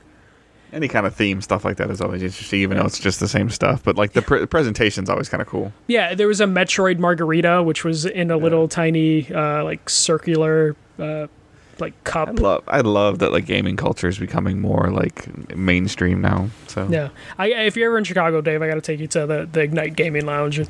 Any kind of theme stuff like that is always interesting, even though it's just the same stuff. But like the pre- presentation's always kind of cool. Yeah, there was a Metroid margarita, which was in a little tiny, uh, like circular, uh, like cup. I love, I love that like gaming culture is becoming more like mainstream now. So Yeah, I, if you're ever in Chicago, Dave, I got to take you to the, the Ignite Gaming Lounge, uh,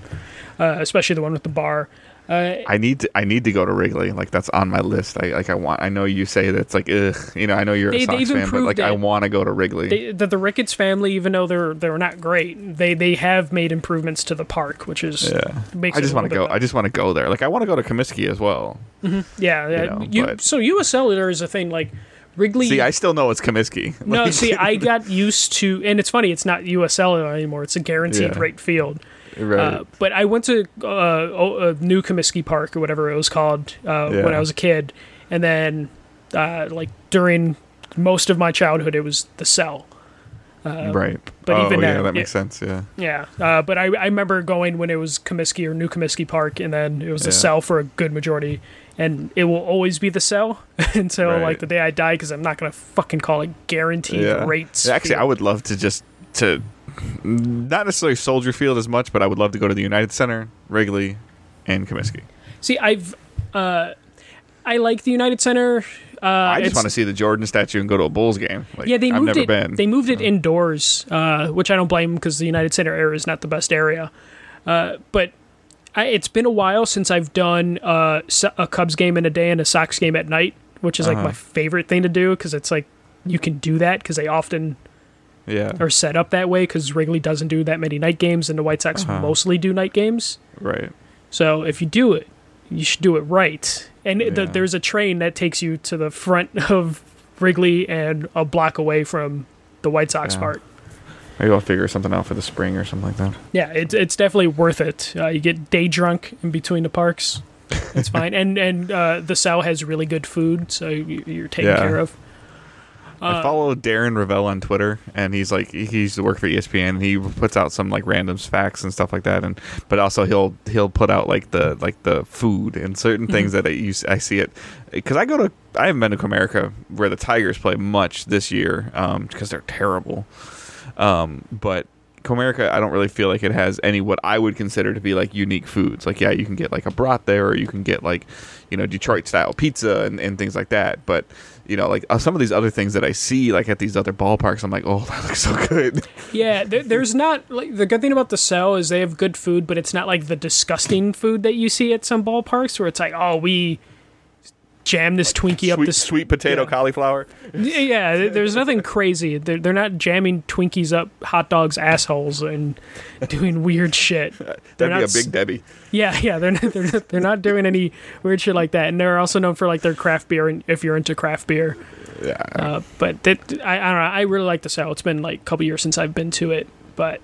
especially the one with the bar. Uh, I need to, I need to go to Wrigley. Like that's on my list. I like I want. I know you say that's like ugh. You know, I know you're They- a Sox fan, but like I want to go to Wrigley. they, the, the Ricketts family, even though they're they're not great, they they have made improvements to the park, which is yeah, makes I just want to go. bit I just want to go there. Like I want to go to Comiskey as well. yeah. yeah. know, you, but- so U.S. Cellular is a thing like Wrigley. See, I still know it's Comiskey. no, see, I got used to, and it's funny, it's not USL anymore. It's a guaranteed Yeah. rate field. Right. Uh, but I went to uh, uh, New Comiskey Park or whatever it was called uh, when I was a kid, and then uh, like during most of my childhood, it was the Cell. right. but oh, even yeah, now- that makes yeah. sense. Yeah. Yeah, uh, but I, I remember going when it was Comiskey or New Comiskey Park, and then it was the Yeah. Cell for a good majority, and it will always be the Cell until Right. like the day I die because I'm not gonna fucking call it guaranteed Yeah. rates. Yeah, Actually, I would love to just to not necessarily Soldier Field as much, but I would love to go to the United Center, Wrigley, and Comiskey. see. I've uh, I like the United Center. Uh, I just want to see the Jordan statue and go to a Bulls game. Like, Yeah, they I've moved never it. been. They moved it indoors, uh, which I don't blame because the United Center area is not the best area. Uh, but I, it's been a while since I've done uh, a Cubs game in a day and a Sox game at night, which is like Uh-huh. my favorite thing to do because it's like you can do that because they often yeah, are set up that way because Wrigley doesn't do that many night games and the White Sox Uh-huh. mostly do night games. right. So if you do it, you should do it right. And it- the, there's a train that takes you to the front of Wrigley and a block away from the White Sox Yeah. part. Maybe I'll figure something out for the spring or something like that. Yeah, it's it's definitely worth it. Uh, you get day drunk in between the parks. It's fine, and and uh, the cell has really good food, so you, you're taken Yeah. care of. I Uh, follow Darren Rovell on Twitter, and he's like he used to work for ESPN. And he puts out some like random facts and stuff like that, and but also he'll he'll put out like the like the food and certain things Mm-hmm. that I use. I see it because I go to I haven't been to Comerica where the Tigers play much this year because they're terrible. Um, but Comerica, I don't really feel like it has any what I would consider to be like unique foods. Like, yeah, you can get like a brat there, or you can get like, you know, Detroit style pizza and, and things like that. But you know, like uh, some of these other things that I see like at these other ballparks, I'm like, oh, that looks so good. Yeah, there, there's not like the good thing about the cell is they have good food, but it's not like the disgusting food that you see at some ballparks where it's like, oh, we jam this Twinkie up sweet, this. sweet potato yeah. cauliflower. Yeah, there- there's nothing crazy. They're, they're not jamming Twinkies up hot dogs' assholes and doing weird shit. They're That'd be not a s- big Debbie. Yeah, yeah, they're not, they're not, they're not doing any weird shit like that, and they're also known for like their craft beer. And if you're into craft beer, Yeah. uh, but that, I, I don't know. I really like the cell. It's been like a couple years since I've been to it, but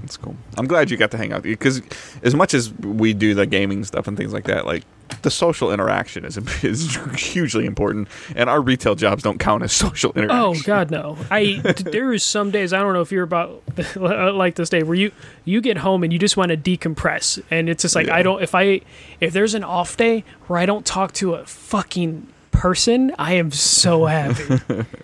That's cool. I'm glad you got to hang out because as much as we do the gaming stuff and things like that, like the social interaction is is hugely important, and our retail jobs don't count as social oh, interaction. Oh God, no! I there is some days I don't know if you're about like this day where you you get home and you just want to decompress, and it's just like Yeah. I don't if I if there's an off day where I don't talk to a fucking person, I am so happy.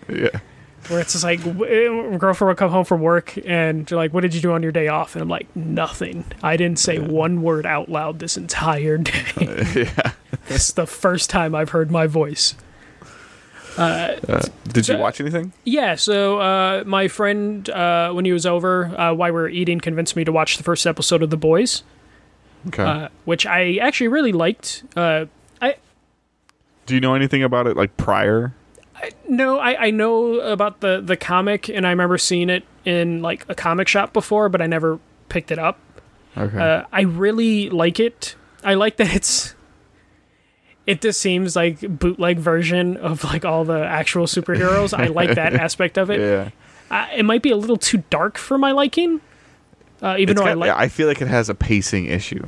yeah. Where it's just like w- girlfriend will come home from work and you're like, "What did you do on your day off?" And I'm like, "Nothing. I didn't say one word out loud this entire day. yeah. this is the first time I've heard my voice." Uh, did you watch anything? Yeah, so uh, my friend, uh, when he was over, uh, while we were eating, convinced me to watch the first episode of The Boys, Okay. uh, which I actually really liked. Uh, I Do you know anything about it like prior? No, I, I know about the the comic, and I remember seeing it in like a comic shop before, but I never picked it up. Okay. Uh, I really like it. I like that it's. It just seems like bootleg version of like all the actual superheroes. I like that aspect of it. yeah. Uh, it might be a little too dark for my liking. Uh, even It's though I like, I feel like it has a pacing issue.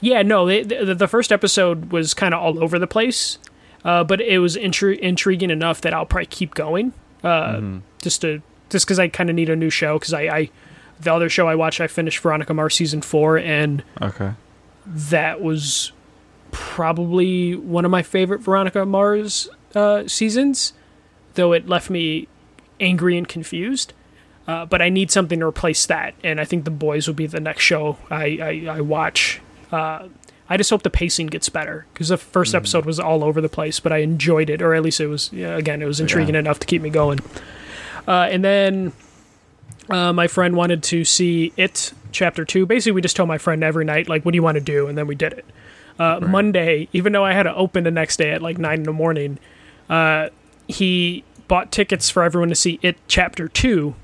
yeah, no, the, the first episode was kind of all over the place, uh, but it was intri- intriguing enough that I'll probably keep going, uh, just to just because I kind of need a new show. Because I, I, the other show I watched, I finished Veronica Mars season four, and Okay. that was probably one of my favorite Veronica Mars uh, seasons, though it left me angry and confused. Uh, but I need something to replace that, and I think The Boys will be the next show I, I, I watch. Uh, I just hope the pacing gets better because the 1st episode was all over the place, but I enjoyed it, or at least it was yeah, again it was intriguing enough to keep me going. Uh, and then uh, my friend wanted to see it chapter two. Basically, we just told my friend every night like, "What do you want to do?" and then we did it. Uh, Monday, even though I had to open the next day at like nine in the morning, uh, he bought tickets for everyone to see it chapter two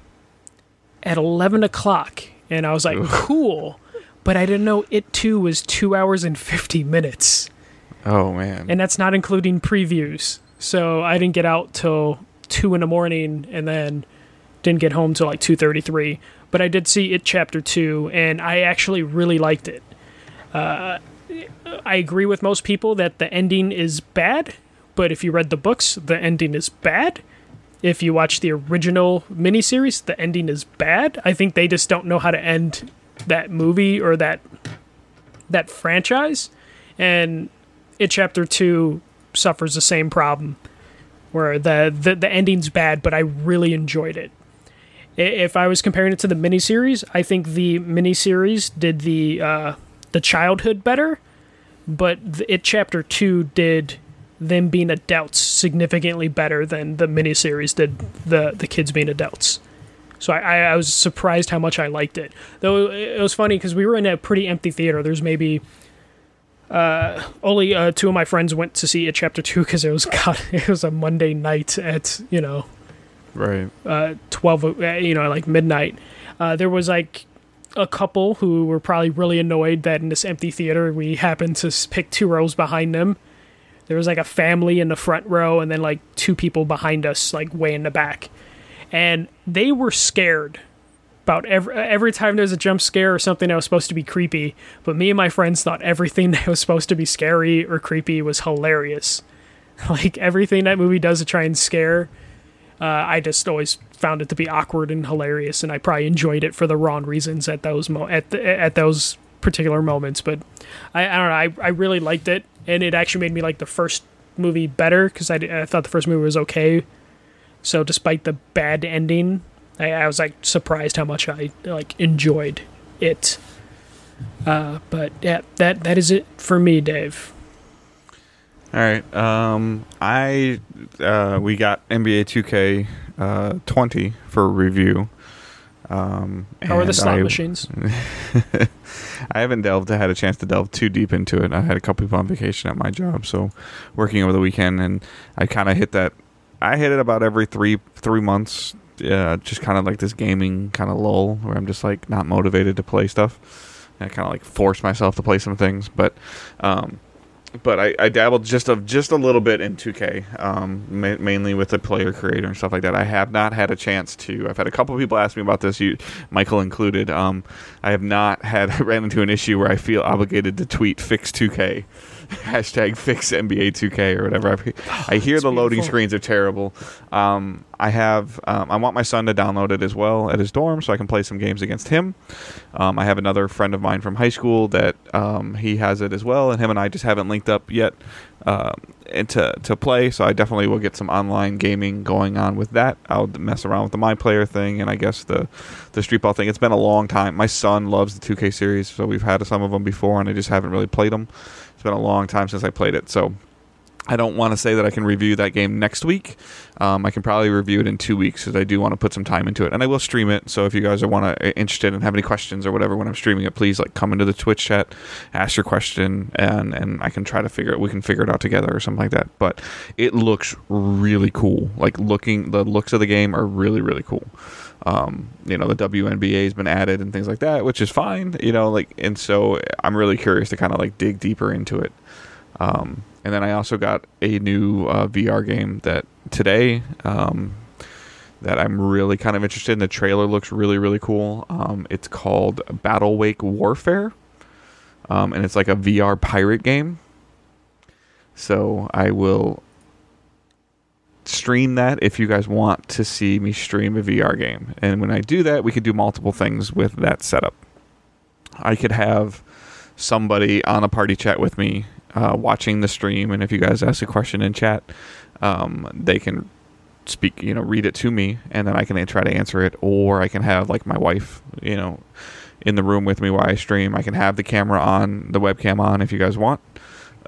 at eleven o'clock, and I was like, "Cool," but I didn't know it too was two hours and fifty minutes, Oh man. and that's not including previews. So I didn't get out till two in the morning, and then didn't get home till like two thirty three. But I did see it chapter two, and I actually really liked it. Uh, I agree with most people that the ending is bad, but if you read the books, the ending is bad. If you watch the original miniseries, the ending is bad. I think they just don't know how to end that movie or that that franchise, and it chapter two suffers the same problem, where the the, the ending's bad, but I really enjoyed it. If I was comparing it to the miniseries, I think the miniseries did the uh, the childhood better, but it chapter two did them being adults significantly better than the miniseries did the the kids being adults. So I, I, was surprised how much I liked it. Though it was funny because we were in a pretty empty theater. There's maybe uh, only uh, two of my friends went to see it chapter two because it was God, it was a Monday night at you know right. uh, 12 o- uh, you know like midnight uh, there was like a couple who were probably really annoyed that in this empty theater we happened to pick two rows behind them there was like a family in the front row and then like two people behind us like way in the back and they were scared about every every time there's a jump scare or something that was supposed to be creepy but me and my friends thought everything that was supposed to be scary or creepy was hilarious like everything that movie does to try and scare uh, I just always found it to be awkward and hilarious, and I probably enjoyed it for the wrong reasons at those mo- at the, at those particular moments. But I, I don't know, I, I really liked it, and it actually made me like the first movie better because I, I thought the first movie was okay. So despite the bad ending, I, I was like surprised how much I like enjoyed it. Uh, but yeah, that that is it for me, Dave. All right. Um, I uh, we got NBA 2K uh, 20 for review. Um, How are the slot I, machines? I haven't delved. I had a chance to delve too deep into it. I had a couple people on vacation at my job, so working over the weekend, and I kind of hit that. I hit it about every three three months. Uh, just kind of like this gaming kind of lull where I'm just like not motivated to play stuff. And I kind of like force myself to play some things, but um, but I, I dabbled just of just a little bit in 2K, um, ma- mainly with the player creator and stuff like that. I have not had a chance to. I've had a couple people ask me about this, you, Michael included. Um, I have not had ran into an issue where I feel obligated to tweet fix 2K. Hashtag fix NBA 2K or whatever. I, I hear the loading beautiful. screens are terrible. Um, I have. Um, I want my son to download it as well at his dorm so I can play some games against him. Um, I have another friend of mine from high school that um, he has it as well, and him and I just haven't linked up yet um, and to to play. So I definitely will get some online gaming going on with that. I'll mess around with the my player thing, and I guess the the street ball thing. It's been a long time. My son loves the 2K series, so we've had some of them before, and I just haven't really played them. It's been a long time since I played it, so. I don't want to say that I can review that game next week. Um, I can probably review it in two weeks because I do want to put some time into it, and I will stream it. So if you guys are want to interested and have any questions or whatever when I'm streaming it, please like come into the Twitch chat, ask your question, and and I can try to figure it. We can figure it out together or something like that. But it looks really cool. Like looking, the looks of the game are really really cool. Um, you know, the WNBA has been added and things like that, which is fine. You know, like and so I'm really curious to kind of like dig deeper into it. Um, and then I also got a new uh, VR game that today um, that I'm really kind of interested in. The trailer looks really, really cool. Um, it's called Battle Wake Warfare, um, and it's like a VR pirate game. So I will stream that if you guys want to see me stream a VR game. And when I do that, we could do multiple things with that setup. I could have somebody on a party chat with me uh, watching the stream, and if you guys ask a question in chat, um, they can speak, you know, read it to me, and then I can try to answer it, or I can have like my wife, you know, in the room with me while I stream. I can have the camera on, the webcam on, if you guys want,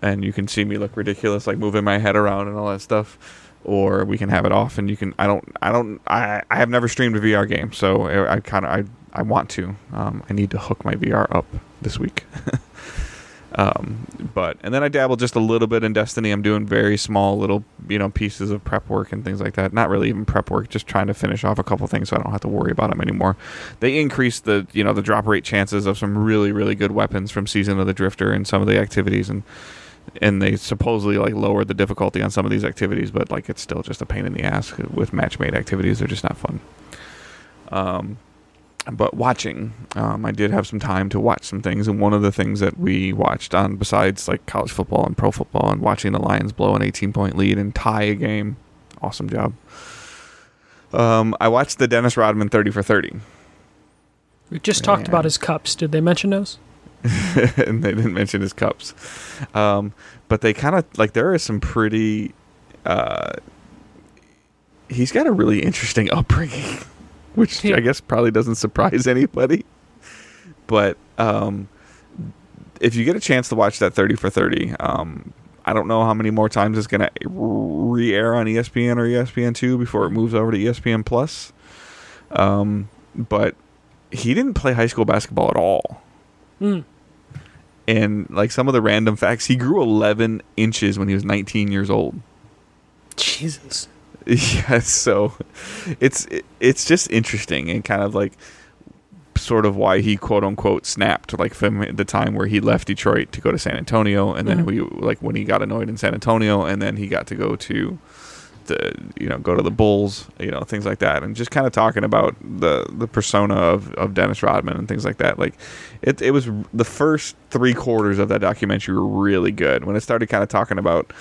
and you can see me look ridiculous, like moving my head around and all that stuff. Or we can have it off, and you can. I don't. I don't. I. I have never streamed a VR game, so I, I kind of. I. I want to. Um, I need to hook my VR up this week. Um, but and then I dabble just a little bit in Destiny. I'm doing very small little you know pieces of prep work and things like that. Not really even prep work, just trying to finish off a couple things so I don't have to worry about them anymore. They increased the you know the drop rate chances of some really really good weapons from Season of the Drifter and some of the activities and and they supposedly like lowered the difficulty on some of these activities, but like it's still just a pain in the ass with match made activities. They're just not fun. Um, but watching, um, I did have some time to watch some things, and one of the things that we watched on, besides like college football and pro football, and watching the Lions blow an 18 point lead and tie a game, awesome job. Um, I watched the Dennis Rodman 30 for 30, We just talked about his cups. Did they mention those? and they didn't mention his cups, um, but they kind of like there are some pretty. Uh, he's got a really interesting upbringing, which. I guess probably doesn't surprise anybody. But um, if you get a chance to watch that 30 for 30, um, I don't know how many more times it's going to re air on ESPN or ESPN2 before it moves over to ESPN Plus. Um, but he didn't play high school basketball at all. Mm. And like some of the random facts, he grew 11 inches when he was 19 years old. Jesus. Yeah, so it's it, it's just interesting and kind of like sort of why he quote unquote snapped like from the time where he left Detroit to go to San Antonio and then Mhm. we like when he got annoyed in San Antonio and then he got to go to the you know go to the Bulls you know things like that. And just kind of talking about the the persona of, of Dennis Rodman and things like that like it it was the first three quarters of that documentary were really good. When it started kind of talking about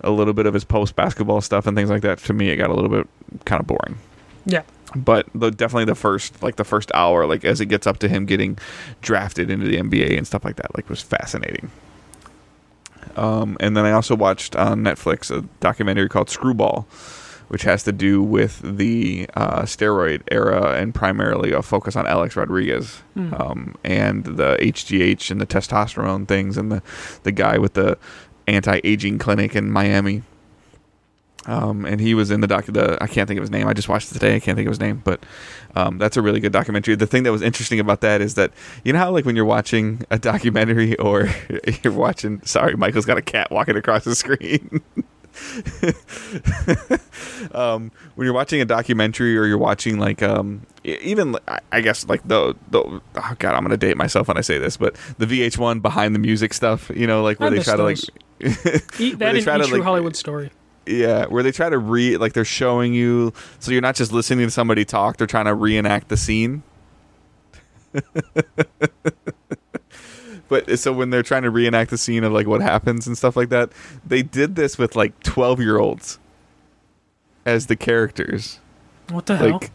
a little bit of his post basketball stuff and things like that to me it got a little bit kind of boring. Yeah. but the, definitely the first like the first hour like as it gets up to him getting drafted into the NBA and stuff like that like was fascinating um, and then I also watched on Netflix a documentary called Screwball which has to do with the uh, steroid era and primarily a focus on Alex Rodriguez Mm. um, and the HGH and the testosterone things and the, the guy with the anti-aging clinic in Miami um, and he was in the doc. The I can't think of his name. I just watched it today. I can't think of his name, but um, that's a really good documentary. The thing that was interesting about that is that you know how like when you're watching a documentary or you're watching. Sorry, Michael's got a cat walking across the screen. um, when you're watching a documentary or you're watching like um, even I- guess like the the oh god I'm gonna date myself when I say this, but the VH1 behind the music stuff. You know, like where I they try to like. That they in try to, each true like- Hollywood story. Yeah, where they try to re like they're showing you, so you're not just listening to somebody talk; they're trying to reenact the scene. but so when they're trying to reenact the scene of like what happens and stuff like that, they did this with like twelve year olds as the characters. What the hell?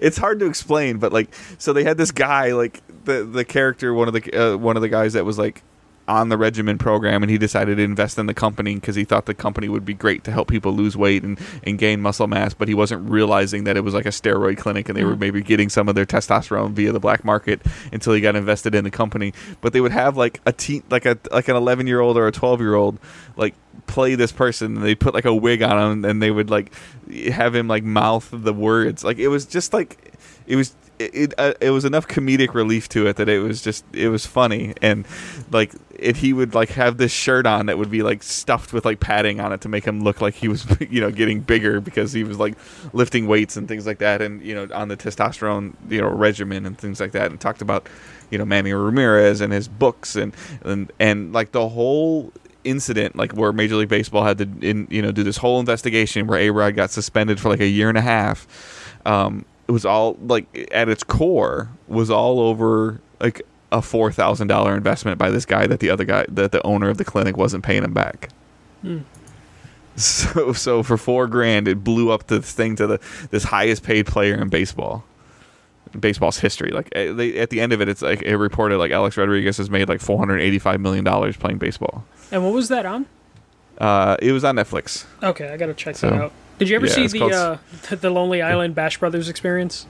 It's hard to explain, but like so they had this guy like the the character one of the uh, one of the guys that was like on the regimen program and he decided to invest in the company because he thought the company would be great to help people lose weight and, and gain muscle mass but he wasn't realizing that it was like a steroid clinic and they were Mhm. maybe getting some of their testosterone via the black market until he got invested in the company but they would have like a teen like a like an 11 year old or a 12 year old like play this person and they put like a wig on him and they would like have him like mouth the words like it was just like it was it uh, it was enough comedic relief to it that it was just it was funny. And like he would like have this shirt on that would be like stuffed with like padding on it to make him look like he was you know getting bigger because he was like lifting weights and things like that and you know on the testosterone you know regimen and things like that and talked about you know Manny Ramirez and his books and and and like the whole incident like where Major League Baseball had to in you know do this whole investigation where A Rod got suspended for like a year and a half um it was all like at its core was all over like a four thousand dollar investment by this guy that the other guy that the owner of the clinic wasn't paying him back. Hmm. So so for four grand, it blew up this thing to the this highest paid player in baseball, in baseball's history. Like eh, they, at the end of it, it's like it reported like Alex Rodriguez has made like four hundred eighty five million dollars playing baseball. and what was that on? Uh, it was on Netflix. Okay, I gotta check So, that out. Did you ever yeah, see the called- uh, the- the Lonely Island Bash Brothers experience?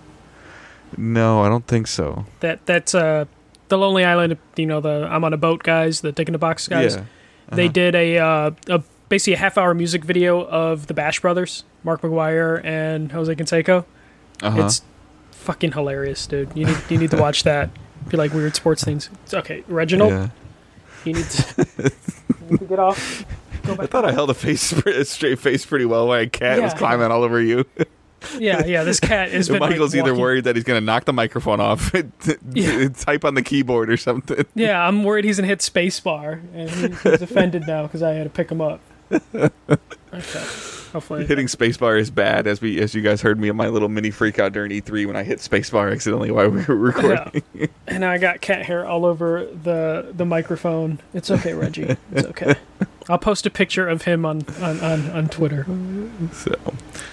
No, I don't think so. That that's uh the Lonely Island. You know the I'm on a boat guys, the Dick in the Box guys. Yeah. They Uh-huh. did a uh, a basically a half hour music video of the Bash Brothers, Mark McGwire and Jose Canseco. Uh-huh. It's fucking hilarious, dude. You need you need to watch that. If you like weird sports things, it's okay. Reginald, Yeah. you need to, you need to get off. Go I thought I held a face a straight face pretty well when a cat was climbing all over you. Yeah, yeah. This cat is. been. like, Michael's either walking- worried that he's going to knock the microphone off, Yeah. type on the keyboard or something. Yeah, I'm worried he's gonna hit spacebar, and he- he's offended now because I had to pick him up. Okay, hopefully. Hitting spacebar is bad, as we as you guys heard me in my little mini freak out during E3 when I hit spacebar accidentally while we were recording. Yeah. And I got cat hair all over the the microphone. It's okay, Reggie. It's okay. I'll post a picture of him on on, on, on Twitter. So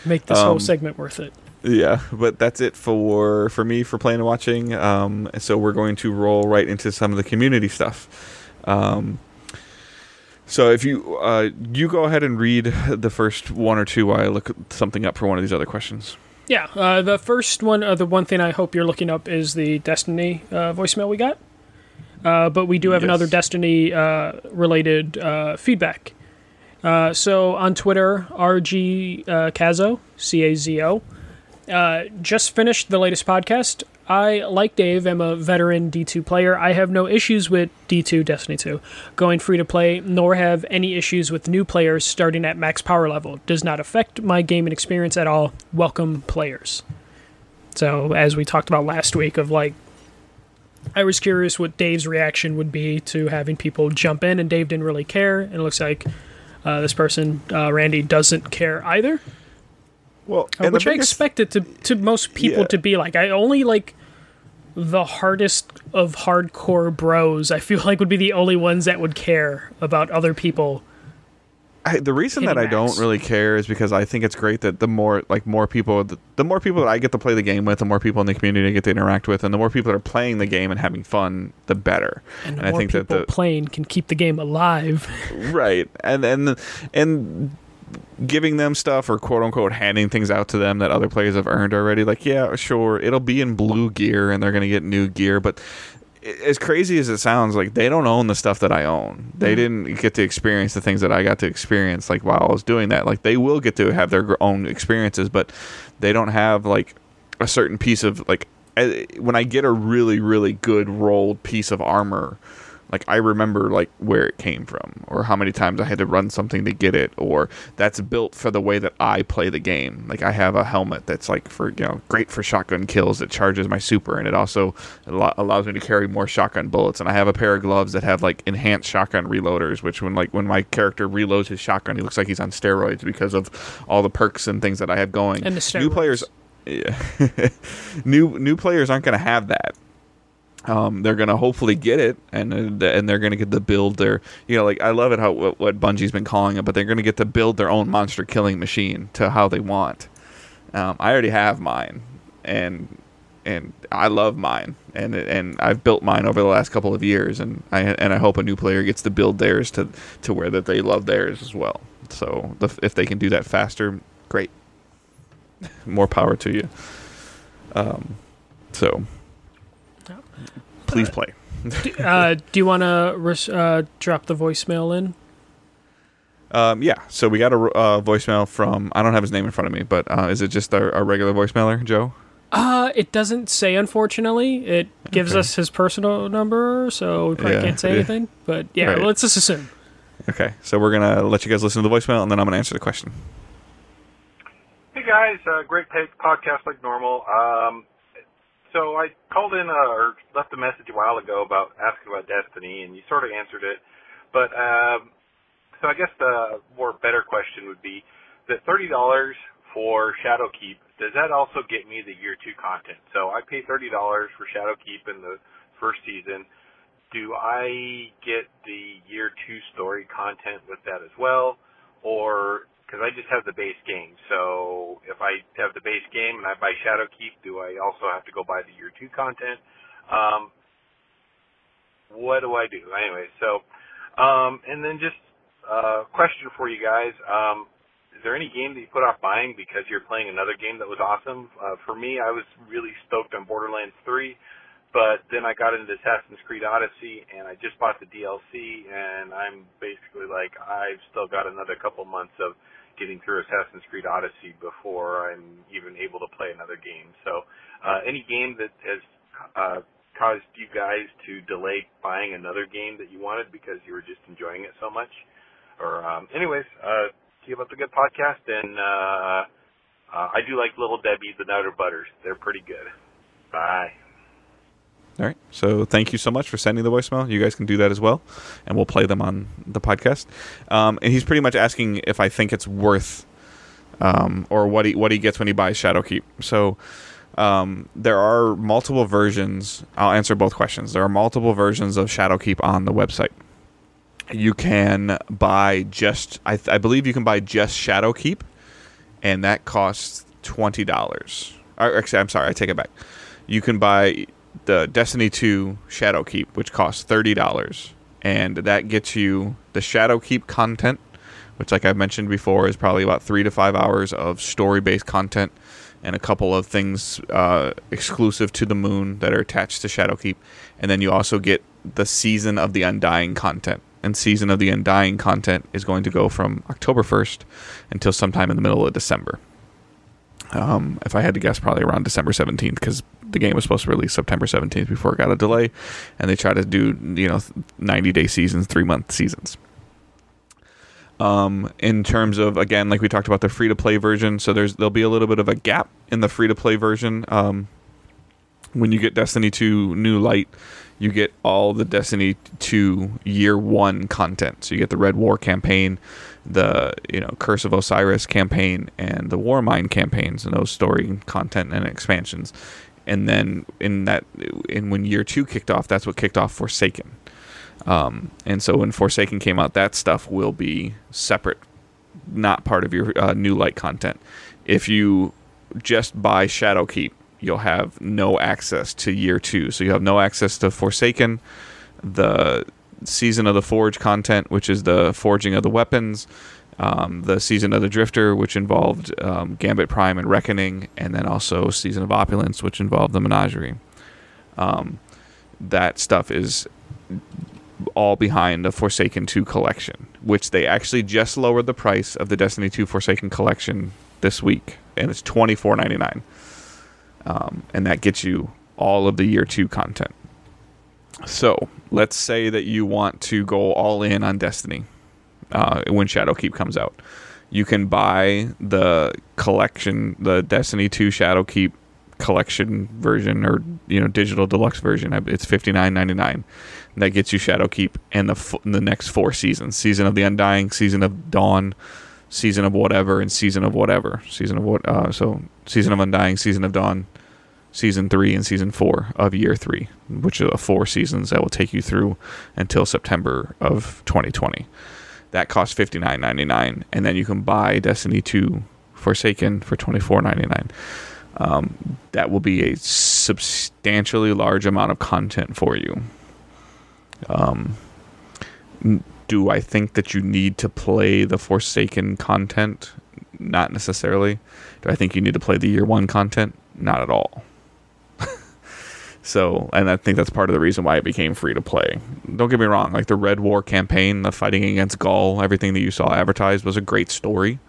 Make this whole Um, segment worth it. yeah, but that's it for for me for playing and watching. Um, so we're going to roll right into some of the community stuff. Um, so if you uh, you go ahead and read the first one or two while I look something up for one of these other questions. Yeah, uh, the first one, uh, the one thing I hope you're looking up is the Destiny uh, voicemail we got. Uh, but we do have Yes. another Destiny uh, related uh, feedback. Uh, so on Twitter, RG uh, Cazo, C A Z O, uh, just finished the latest podcast. I, like Dave, am a veteran D2 player. I have no issues with D2 Destiny 2 going free to play, nor have any issues with new players starting at max power level. Does not affect my gaming experience at all. Welcome players. So, as we talked about last week, of like, I was curious what Dave's reaction would be to having people jump in, and Dave didn't really care. And it looks like uh, this person, uh, Randy, doesn't care either. Well, Uh, which I expect it to to most people Yeah. to be like. I only like the hardest of hardcore bros. I feel like would be the only ones that would care about other people. I, the reason that I hitting don't really care is because I think it's great that the more like more people the, the more people that I get to play the game with, the more people in the community I get to interact with, and the more people that are playing the game and having fun, the better. And the And I think that the- playing can keep the game alive. right and and and giving them stuff or quote unquote handing things out to them that other players have earned already like yeah sure it'll be in blue gear and they're going to get new gear but as crazy as it sounds like they don't own the stuff that i own they Mhm. didn't get to experience the things that i got to experience like while i was doing that like they will get to have their own experiences but they don't have like a certain piece of like eh, when i get a really really good rolled piece of armor like I remember like where it came from or how many times I had to run something to get it or that's built for the way that I play the game. Like I have a helmet that's like for you know great for shotgun kills that charges my super and it also allows me to carry more shotgun bullets and I have a pair of gloves that have like enhanced shotgun reloaders which when like when my character reloads his shotgun he looks like he's on steroids because of all the perks and things that I have going. And the New players yeah. new new players aren't going to have that um, they're gonna hopefully get it, and and they're gonna get to build their, you know, like I love it how what, what Bungie's been calling it, but they're gonna get to build their own monster killing machine to how they want. Um, I already have mine, and and I love mine, and and I've built mine over the last couple of years, and I and I hope a new player gets to build theirs to to where that they love theirs as well. So the, if they can do that faster, great. More power to you. Um, so please play. uh, do you want to res- uh, drop the voicemail in? Um, yeah, so we got a uh, voicemail from I don't have his name in front of me, but uh, is it just our, our regular voicemailer, Joe? Uh, it doesn't say. Unfortunately, it gives Okay. us his personal number, so we probably Yeah, can't say yeah. anything. But yeah, Right. let's just assume. Okay, so we're gonna let you guys listen to the voicemail, and then I'm gonna answer the question. Hey guys, uh, great pa- podcast like normal. Um, so I called in uh, or left a message a while ago about asking about Destiny, and you sort of answered it. But um, so I guess the more better question would be that thirty dollars for Shadowkeep. Does that also get me the year two content? So I pay thirty dollars for Shadowkeep in the first season. Do I get the year two story content with that as well, or because I just have the base game. So if I have the base game and I buy Shadowkeep, do I also have to go buy the year two content? Um, what do I do? Anyway, so um, and then just uh, question for you guys: um, Is there any game that you put off buying because you're playing another game that was awesome? Uh, for me, I was really stoked on Borderlands 3. But then I got into Assassin's Creed Odyssey, and I just bought the DLC, and I'm basically like, I've still got another couple months of getting through Assassin's Creed Odyssey before I'm even able to play another game. So, uh, any game that has uh, caused you guys to delay buying another game that you wanted because you were just enjoying it so much? Or, um, anyways, uh, keep up the good podcast, and uh, uh, I do like Little Debbie's the Nutter Butters. They're pretty good. Bye. All right. So thank you so much for sending the voicemail. You guys can do that as well, and we'll play them on the podcast. Um, and he's pretty much asking if I think it's worth, um, or what he what he gets when he buys Shadowkeep. So um, there are multiple versions. I'll answer both questions. There are multiple versions of Shadowkeep on the website. You can buy just I, I believe you can buy just Shadowkeep, and that costs twenty dollars. Actually, I'm sorry, I take it back. You can buy the Destiny 2 Shadowkeep, which costs thirty dollars, and that gets you the Shadowkeep content, which, like I mentioned before, is probably about three to five hours of story-based content, and a couple of things uh, exclusive to the moon that are attached to Shadowkeep, and then you also get the Season of the Undying content. And Season of the Undying content is going to go from October 1st until sometime in the middle of December. Um, if I had to guess, probably around December 17th, because the game was supposed to release September 17th before it got a delay, and they try to do you know 90 day seasons, three month seasons. Um, in terms of again, like we talked about the free to play version, so there's there'll be a little bit of a gap in the free to play version. Um, when you get Destiny 2 New Light, you get all the Destiny 2 Year One content. So you get the Red War campaign, the you know Curse of Osiris campaign, and the Warmind campaigns, and those story content and expansions. And then in that, in when Year Two kicked off, that's what kicked off Forsaken. Um, and so when Forsaken came out, that stuff will be separate, not part of your uh, New Light content. If you just buy Shadowkeep, you'll have no access to year two. So you have no access to Forsaken, the Season of the Forge content, which is the forging of the weapons, um, the Season of the Drifter, which involved um, Gambit Prime and Reckoning, and then also Season of Opulence, which involved the Menagerie. Um, that stuff is all behind the Forsaken 2 collection, which they actually just lowered the price of the Destiny 2 Forsaken collection this week, and it's twenty four ninety nine um, and that gets you all of the year two content. So let's say that you want to go all in on Destiny uh, when Shadowkeep comes out. You can buy the collection, the Destiny 2 Shadowkeep collection version or you know digital deluxe version. It's fifty nine ninety nine. That gets you Shadowkeep and the f- the next four seasons: season of the Undying, season of Dawn, season of whatever, and season of whatever. Season of what? Uh, so season of Undying, season of Dawn, season three and season four of year three, which are four seasons that will take you through until September of 2020. That costs fifty nine ninety nine, and then you can buy Destiny two Forsaken for twenty four ninety nine. Um, that will be a substantially large amount of content for you. Um, do I think that you need to play the Forsaken content? Not necessarily. Do I think you need to play the year one content? Not at all. So, and I think that's part of the reason why it became free to play. Don't get me wrong, like the Red War campaign, the fighting against Ghaul, everything that you saw advertised was a great story.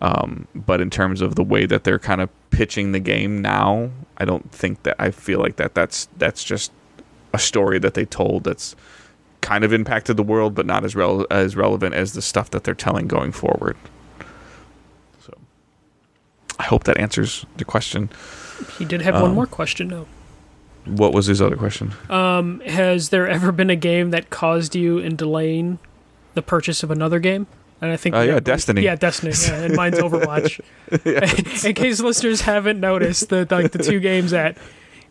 Um, but in terms of the way that they're kind of pitching the game now, I don't think that I feel like that that's that's just a story that they told that's kind of impacted the world, but not as rel- as relevant as the stuff that they're telling going forward. So, I hope that answers the question. He did have one Um, more question though. What was his other question? Um, has there ever been a game that caused you in delaying the purchase of another game? And I think Uh, yeah, Destiny. Yeah, Destiny. Yeah, and mine's Overwatch. in case listeners haven't noticed, the like the two games that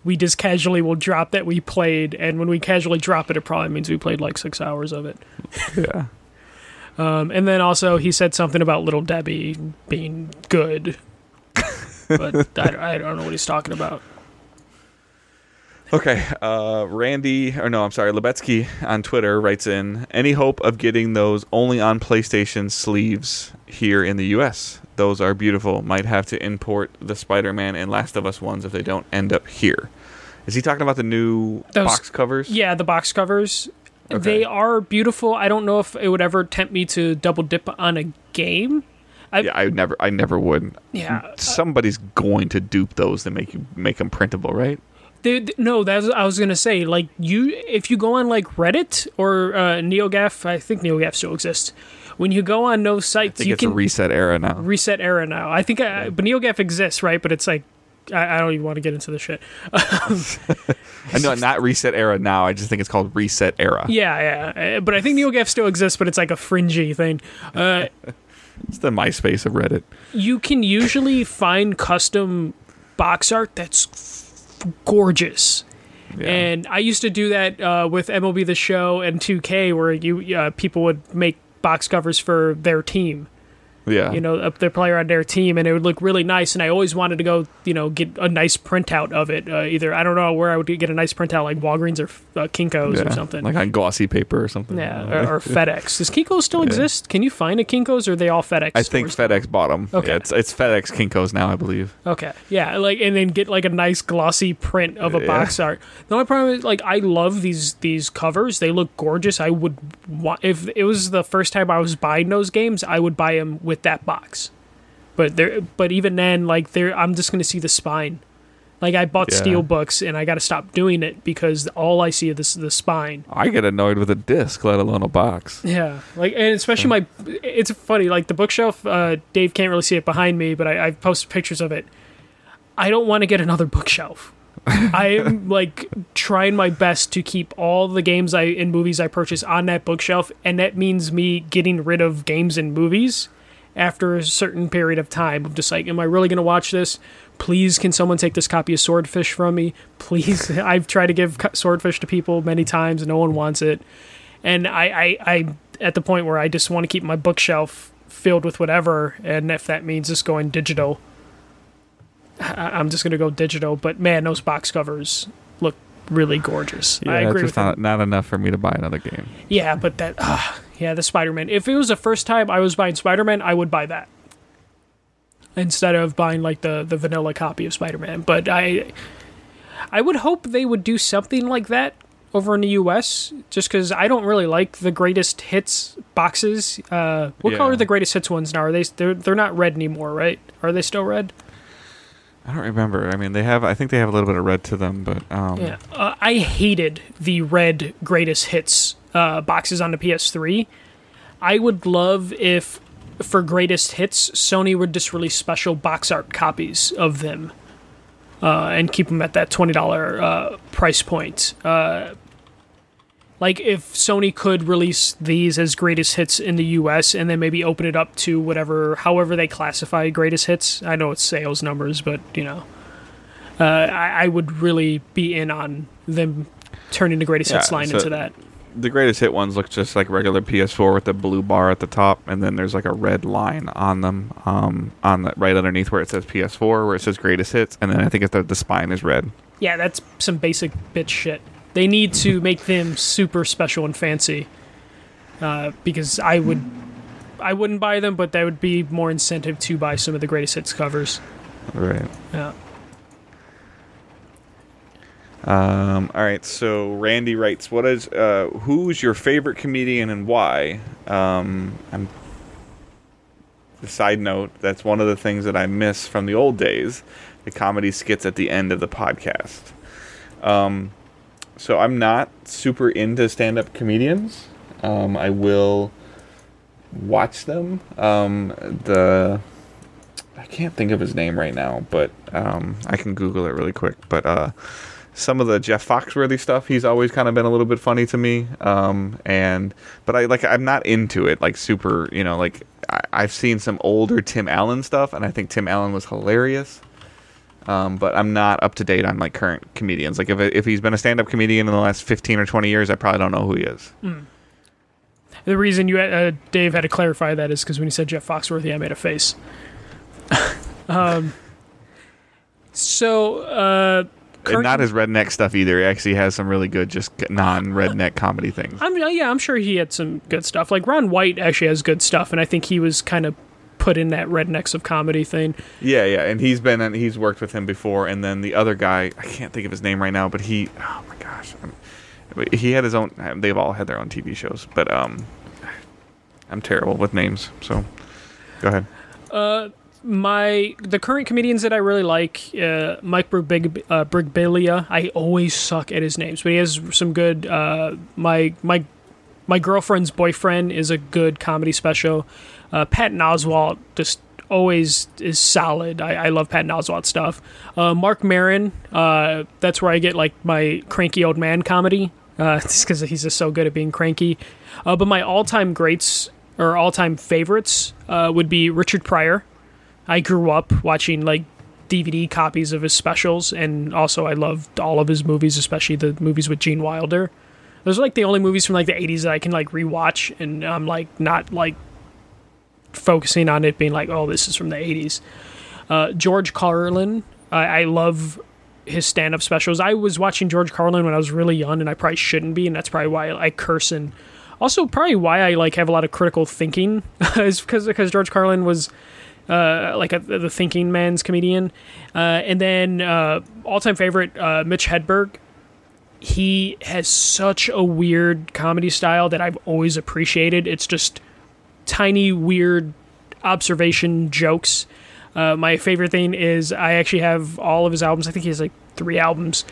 we just casually will drop that we played, and when we casually drop it, it probably means we played like six hours of it. yeah. Um, and then also he said something about Little Debbie being good, but I, I don't know what he's talking about. Okay, uh, Randy, or no, I'm sorry, Lebetsky on Twitter writes in any hope of getting those only on PlayStation sleeves here in the U.S. Those are beautiful. Might have to import the Spider-Man and Last of Us ones if they don't end up here. Is he talking about the new Those- box covers? Yeah, the box covers. Okay. They are beautiful. I don't know if it would ever tempt me to double dip on a game. Yeah, I never, I never would. Yeah. Somebody's going to dupe those to make you make them printable, right? They, they- no, that's I was gonna say. Like you, if you go on like Reddit or uh, NeoGaf, I think NeoGaf still exists. When you go on those I sites, think you it's can a ResetEra now. ResetEra now. I think, I, but NeoGaf exists, right? But it's like I, I don't even want to get into this shit. I know not ResetEra now. I just think it's called ResetEra. Yeah, yeah. Uh, But I think NeoGaf still exists, but it's like a fringy thing. Uh, It's the MySpace of Reddit. you can usually find custom box art that's gorgeous. Yeah. And I used to do that uh, with MLB The Show and 2K, where you uh, people would make box covers for their team. Yeah. You know, up their player on their team, and it would look really nice. And I always wanted to go, you know, get a nice printout of it. Uh, either I don't know where I would get a nice printout, like Walgreens or uh, Kinkos or something. like on glossy paper or something. yeah, or, or FedEx. Does Kinkos still exist? Can you find a Kinkos, or are they all FedEx? I think? FedEx bought them. Okay. Yeah, it's it's FedEx Kinkos now, I believe. Okay, yeah, like and then get like a nice glossy print of a Yeah. box art. The only problem is like I love these these covers; they look gorgeous. I would want if it was the first time I was buying those games, I would buy them with that box. But there, but even then, like there, I'm just gonna see the spine. Like I bought Yeah. steel books and I got to stop doing it because all I see is the spine. I get annoyed with a disc, let alone a box. Yeah, like and especially my, it's funny. Like the bookshelf, uh, Dave can't really see it behind me, but I, I've posted pictures of it. I don't want to get another bookshelf. I am like trying my best to keep all the games I and movies I purchase on that bookshelf, and that means me getting rid of games and movies after a certain period of time. I'm just like, am I really going to watch this? Please, can someone take this copy of Swordfish from me? Please, I've tried to give Swordfish to people many times, and no one wants it and I, I I at the point where I just want to keep my bookshelf filled with whatever, and if that means just going digital, I, I'm just gonna go digital. But man, those box covers look really gorgeous. Yeah, I agree it's just with not, not enough for me to buy another game. Yeah, but that uh, yeah, the Spider Man. If it was the first time I was buying Spider Man, I would buy that instead of buying like the the vanilla copy of Spider Man. But I I would hope they would do something like that over in the U.S. Just because I don't really like the greatest hits boxes. Uh, what Yeah. color are the greatest hits ones now? Are they they're they're not red anymore, right? Are they still red? I don't remember. I mean, they have. I think they have a little bit of red to them, but um, Yeah, uh, I hated the red greatest hits uh, boxes on the PS3. I would love if, for greatest hits, Sony would just release special box art copies of them, uh, and keep them at that twenty dollar uh, price point. Like if Sony could release these as greatest hits in the U.S. and then maybe open it up to whatever, however they classify greatest hits. I know it's sales numbers, but you know uh, I, I would really be in on them turning the greatest hits line so- into that. The greatest hit ones look just like regular PS4 with the blue bar at the top, and then there's like a red line on them, um, on the right underneath where it says PS4, where it says greatest hits, and then I think if the, the spine is red. Yeah, that's some basic bitch shit. They need to make them super special and fancy. Uh, because I would, I wouldn't buy them, but that would be more incentive to buy some of the greatest hits covers. Right. Yeah. Um, all right. So Randy writes, "What is uh, who's your favorite comedian and why?" Um, I'm. The side note: That's one of the things that I miss from the old days, the comedy skits at the end of the podcast. Um, so I'm not super into stand-up comedians. Um, I will watch them. Um, the I can't think of his name right now, but um, I can Google it really quick. But uh, some of the Jeff Foxworthy stuff, he's always kind of been a little bit funny to me. Um, and but I like I'm not into it like super. You know, like I, I've seen some older Tim Allen stuff, and I think Tim Allen was hilarious. Um, but I'm not up to date on like current comedians. Like if if he's been a stand up comedian in the last 15 or 20 years, I probably don't know who he is. The reason you, uh, Dave, had to clarify that is because when you said Jeff Foxworthy, I made a face. um, so, uh, And not his redneck stuff either. He actually has some really good, just non redneck comedy things. I'm yeah, I'm sure he had some good stuff. Like Ron White actually has good stuff, and I think he was kind of put in that rednecks of comedy thing. Yeah, yeah, and he's been he's worked with him before, and then the other guy I can't think of his name right now, but he oh my gosh, I'm- he had his own. They've all had their own TV shows, but um, I'm terrible with names, so go ahead. Uh, My the current comedians that I really like, uh, Mike Birbig, uh, Brigbilia. I always suck at his names, but he has some good. Uh, my my my girlfriend's boyfriend is a good comedy special. Uh, Patton Oswalt just always is solid. I, I love Patton Oswalt stuff. Uh, Marc Maron, uh, that's where I get like my cranky old man comedy, uh, just because he's just so good at being cranky. Uh, but my all-time greats or all-time favorites uh, would be Richard Pryor. I grew up watching like DVD copies of his specials, and also I loved all of his movies, especially the movies with Gene Wilder. Those are like the only movies from like the '80s that I can like rewatch, and I'm like not like focusing on it being like, oh, this is from the '80s. Uh, George Carlin, I, I love his stand-up specials. I was watching George Carlin when I was really young, and I probably shouldn't be, and that's probably why I curse and also probably why I like have a lot of critical thinking is because because George Carlin was uh, like a, the thinking man's comedian. Uh, and then uh, all-time favorite uh, Mitch Hedberg. He has such a weird comedy style that I've always appreciated. It's just tiny, weird observation jokes. Uh, my favorite thing is I actually have all of his albums. I think he has like three albums.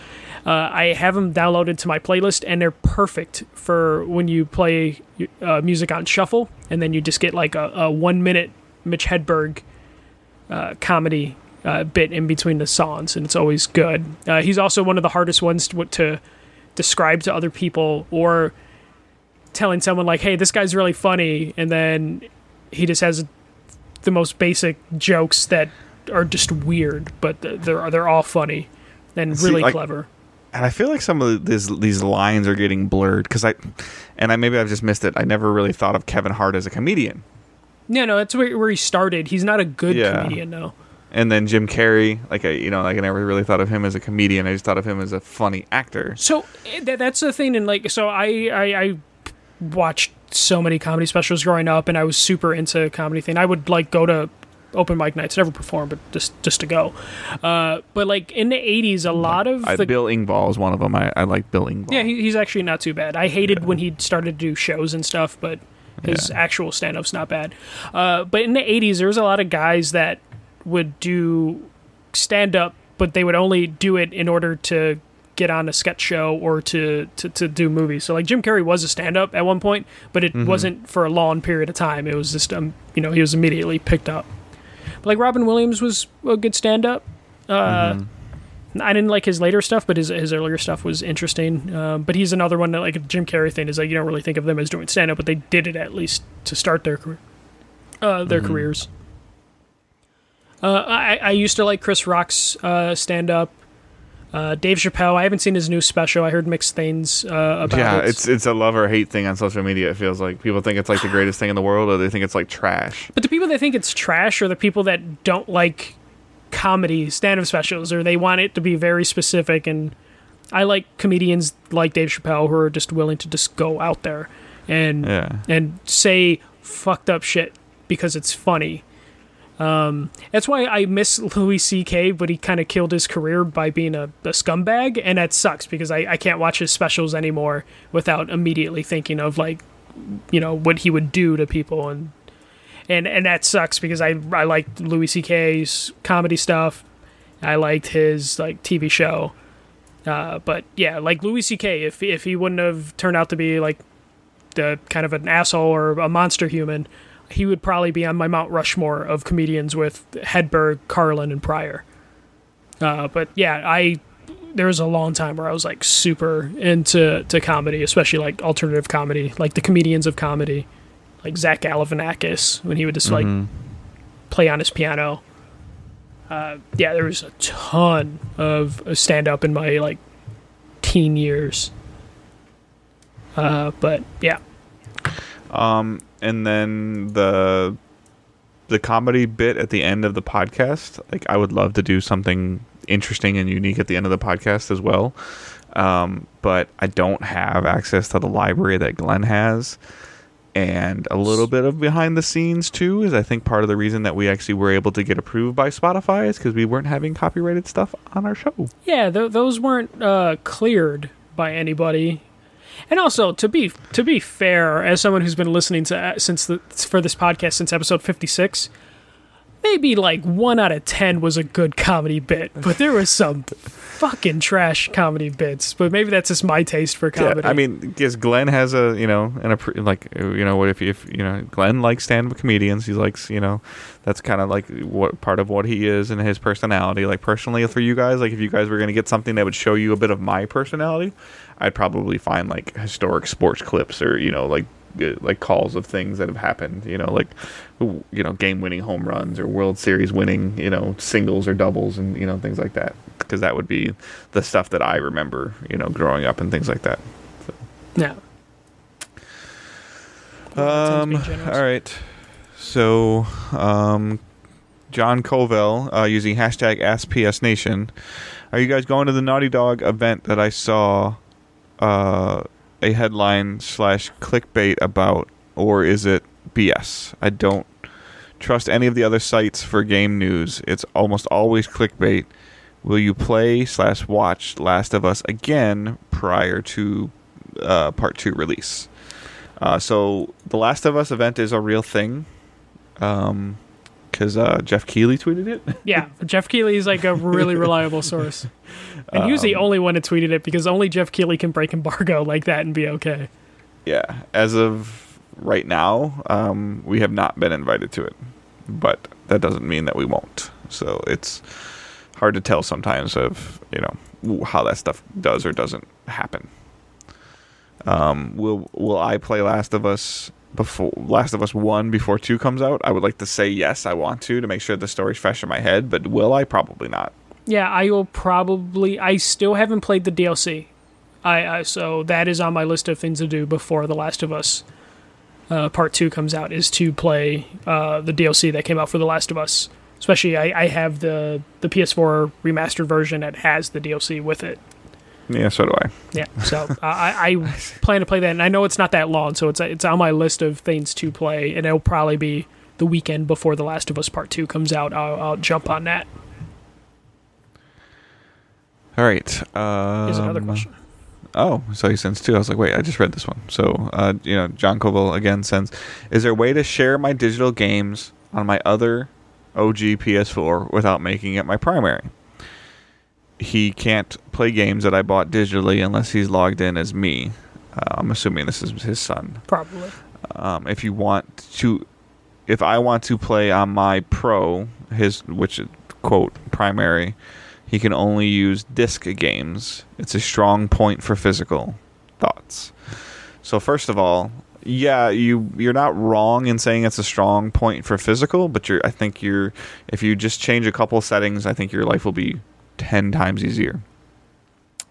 Uh, I have them downloaded to my playlist, and they're perfect for when you play uh, music on shuffle, and then you just get like a, a one minute Mitch Hedberg uh, comedy uh, bit in between the songs, and it's always good. Uh, he's also one of the hardest ones to, to describe to other people or telling someone like, "Hey, this guy's really funny," and then he just has the most basic jokes that are just weird, but they're they're all funny and See, really like- clever. And I feel like some of these these lines are getting blurred because I, and I maybe I've just missed it. I never really thought of Kevin Hart as a comedian, Yeah, no, that's where, where he started. He's not a good Yeah. comedian, though. and then Jim Carrey. Like I, you know, like I never really thought of him as a comedian. I just thought of him as a funny actor. So eh, that, that's the thing, and like, so I, I I watched so many comedy specials growing up, and I was super into comedy thing. I would like go to open mic nights, never perform, but just just to go. Uh, but like in the '80s, a lot of I, the Bill Engvall is one of them. I, I like Bill Engvall. yeah, he, he's actually not too bad. I hated when he started to do shows and stuff, but his Yeah. actual stand-up's not bad. Uh, but in the '80s, there was a lot of guys that would do stand-up, but they would only do it in order to get on a sketch show or to, to, to do movies. So like Jim Carrey was a stand-up at one point, but it wasn't for a long period of time. It was just um, you know he was immediately picked up. But like Robin Williams was a good stand-up. Uh, I didn't like his later stuff, but his his earlier stuff was interesting. Um, but he's another one that like Jim Carrey thing is like you don't really think of them as doing stand up, but they did it at least to start their career, uh, their careers. Uh, I I used to like Chris Rock's uh, stand up. Uh, Dave Chappelle, I haven't seen his new special. I heard mixed things uh, about yeah, it. it's it's a love or hate thing on social media. It feels like people think it's like the greatest thing in the world, or they think it's like trash. But the people that think it's trash are the people that don't like comedy stand-up specials, or they want it to be very specific. And I like comedians like Dave Chappelle who are just willing to just go out there and Yeah. and say fucked up shit because it's funny. Um, that's why I miss Louis C.K., but he kind of killed his career by being a, a scumbag, and that sucks because I, I can't watch his specials anymore without immediately thinking of like, you know, what he would do to people, and and and that sucks because I I liked Louis C.K.'s comedy stuff, I liked his like TV show, uh, but yeah, like Louis C.K. If if he wouldn't have turned out to be like the kind of an asshole or a monster human, he would probably be on my Mount Rushmore of comedians with Hedberg, Carlin, and Pryor. Uh, but yeah, I there was a long time where I was like super into to comedy, especially like alternative comedy, like the comedians of comedy, like Zach Galifianakis when he would just like play on his piano. Uh, yeah, there was a ton of stand up in my like teen years. Uh, but yeah, Um, and then the the comedy bit at the end of the podcast. Like, I would love to do something interesting and unique at the end of the podcast as well. Um, but I don't have access to the library that Glenn has. And a little bit of behind the scenes too is I think part of the reason that we actually were able to get approved by Spotify is because we weren't having copyrighted stuff on our show. yeah, th- those weren't uh, cleared by anybody. And also, to be to be fair, as someone who's been listening to uh, since the for this podcast since episode fifty six, maybe like one out of ten was a good comedy bit, but there was some fucking trash comedy bits. But maybe that's just my taste for comedy. Yeah, I mean, because Glenn has a you know an appro- like you know what if if you know Glenn likes stand up comedians, he likes you know that's kind of like what part of what he is and his personality. Like personally, for you guys, like if you guys were gonna get something that would show you a bit of my personality, I'd probably find like historic sports clips or you know like uh, like calls of things that have happened. You know like you know game winning home runs or World Series winning you know singles or doubles and you know things like that because that would be the stuff that I remember you know growing up and things like that. yeah. Um, all right. So, um, John Covell uh, using hashtag AskPSNation. Are you guys going to the Naughty Dog event that I saw uh, a headline slash clickbait about, or is it BS? I don't trust any of the other sites for game news. It's almost always clickbait. Will you play slash watch Last of Us again prior to uh, Part Two release? Uh, so the Last of Us event is a real thing, because uh, Geoff Keighley tweeted it. Yeah, Geoff Keighley is like a really reliable source, and he was the only one that tweeted it because only Geoff Keighley can break embargo like that and be okay. yeah, as of right now, um, we have not been invited to it, but that doesn't mean that we won't. So it's hard to tell sometimes of you know how that stuff does or doesn't happen. Um, will Will I play Last of Us before Last of Us One before Two comes out? I would like to say yes, I want to to make sure the story's fresh in my head, but will I? Probably not. Yeah, I will probably. I still haven't played the DLC. I, I so that is on my list of things to do before The Last of Us uh, Part Two comes out. Is to play uh, the DLC that came out for The Last of Us. Especially, I, I have the the PS4 remastered version that has the DLC with it. Yeah, so do I. Yeah, so uh, I, I plan to play that, and I know it's not that long, so it's it's on my list of things to play, and it'll probably be the weekend before The Last of Us Part Two comes out. I'll, I'll jump on that. All right. Um, Here's another question. Oh, so he sends two. I was like, wait, I just read this one. So, uh, you know, John Koval again sends, is there a way to share my digital games on my other OG PS4 without making it my primary? He can't play games that I bought digitally unless he's logged in as me. Uh, I'm assuming this is his son. Probably. Um, if you want to, if I want to play on my Pro, his which is quote primary, he can only use disc games. It's a strong point for physical thoughts. So first of all, yeah, you you're not wrong in saying it's a strong point for physical, but you're I think you're if you just change a couple settings, I think your life will be ten times easier.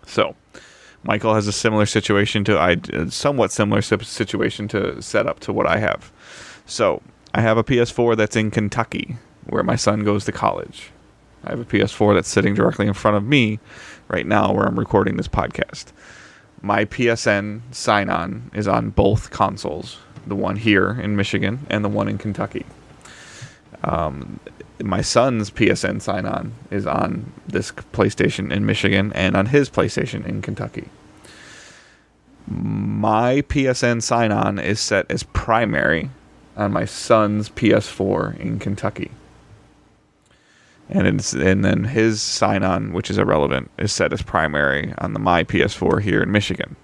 So, Michael has a similar situation to I somewhat similar situation to set up to what I have. So, I have a PS4 that's in Kentucky where my son goes to college. I have a PS4 that's sitting directly in front of me right now where I'm recording this podcast. My PSN sign on is on both consoles, the one here in Michigan and the one in Kentucky. Um, my son's PSN sign on is on this PlayStation in Michigan and on his PlayStation in Kentucky. My PSN sign on is set as primary on my son's PS4 in Kentucky. And it's and then his sign on, which is irrelevant, is set as primary on the my PS4 here in Michigan.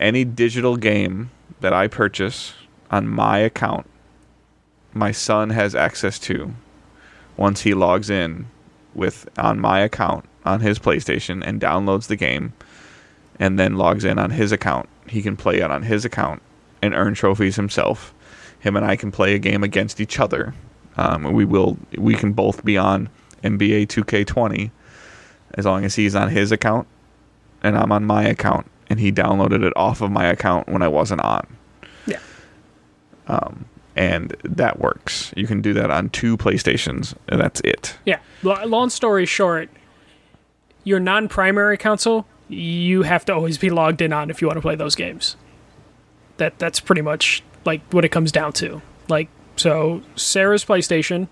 Any digital game that I purchase on my account my son has access to once he logs in with on my account on his PlayStation and downloads the game and then logs in on his account. He can play it on his account and earn trophies himself. Him and I can play a game against each other. Um, we will we can both be on NBA 2K20 as long as he's on his account and I'm on my account and he downloaded it off of my account when I wasn't on Yeah. And that works. You can do that on two PlayStations, and that's it. Yeah. Long story short, your non-primary console, you have to always be logged in on if you want to play those games. That that's pretty much like what it comes down to. Like so Sarah's PlayStation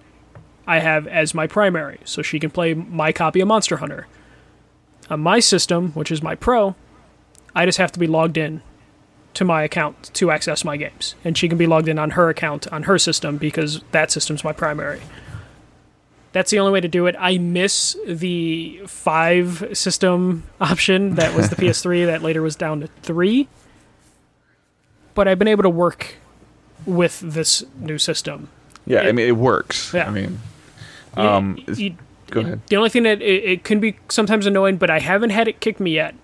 I have as my primary, so she can play my copy of Monster Hunter. On my system, which is my pro, I just have to be logged in to my account to access my games. And she can be logged in on her account on her system because that system's my primary. That's the only way to do it. I miss the five system option that was the PS3 that later was down to three. But I've been able to work with this new system. Yeah, I mean it works. Yeah. I mean, You- um, you- go ahead. The only thing that it, it can be sometimes annoying, but I haven't had it kick me yet.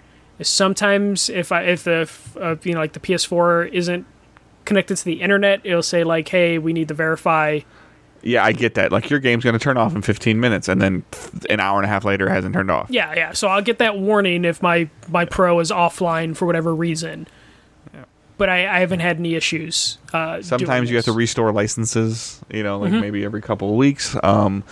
Is sometimes if I if the uh, you know like the PS4 isn't connected to the internet, it'll say like, "Hey, we need to verify." Yeah, I get that. Like your game's going to turn off in 15 minutes, and then an hour and a half later it hasn't turned off. Yeah, yeah. So I'll get that warning if my my Pro is offline for whatever reason. But I, I haven't had any issues. Uh, Sometimes doing you have to restore licenses. You know, Mm-hmm. like maybe every couple of weeks. Um,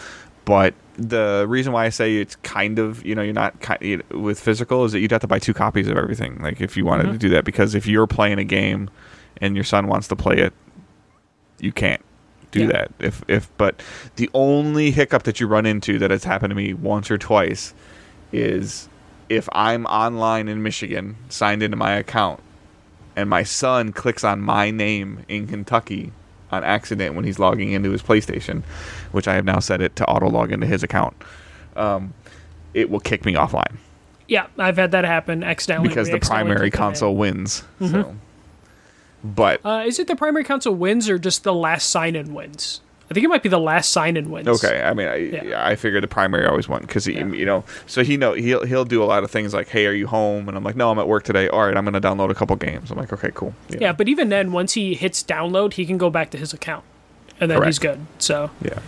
but the reason why I say it's kind of you know you're not ki- with physical is that you'd have to buy two copies of everything. Like if you wanted Mm-hmm. to do that, because if you're playing a game and your son wants to play it, you can't do Yeah. that. If if but the only hiccup that you run into that has happened to me once or twice is if I'm online in Michigan, signed into my account, and my son clicks on my name in Kentucky on accident when he's logging into his PlayStation, which I have now set it to auto log into his account, um, it will kick me offline Yeah, I've had that happen accidentally. because We the accidentally primary clicked on it. console wins. So, but Uh, is it the primary console wins or just the last sign-in wins? I think it might be the last sign-in wins. Okay, I mean, I, Yeah. I figured the primary always won because he, Yeah. you know, so he know he'll he'll do a lot of things like, hey, are you home? And I'm like, no, I'm at work today. All right, I'm gonna download a couple games. I'm like, okay, cool. You Yeah, know, but even then, once he hits download, he can go back to his account, and then he's good. So yeah.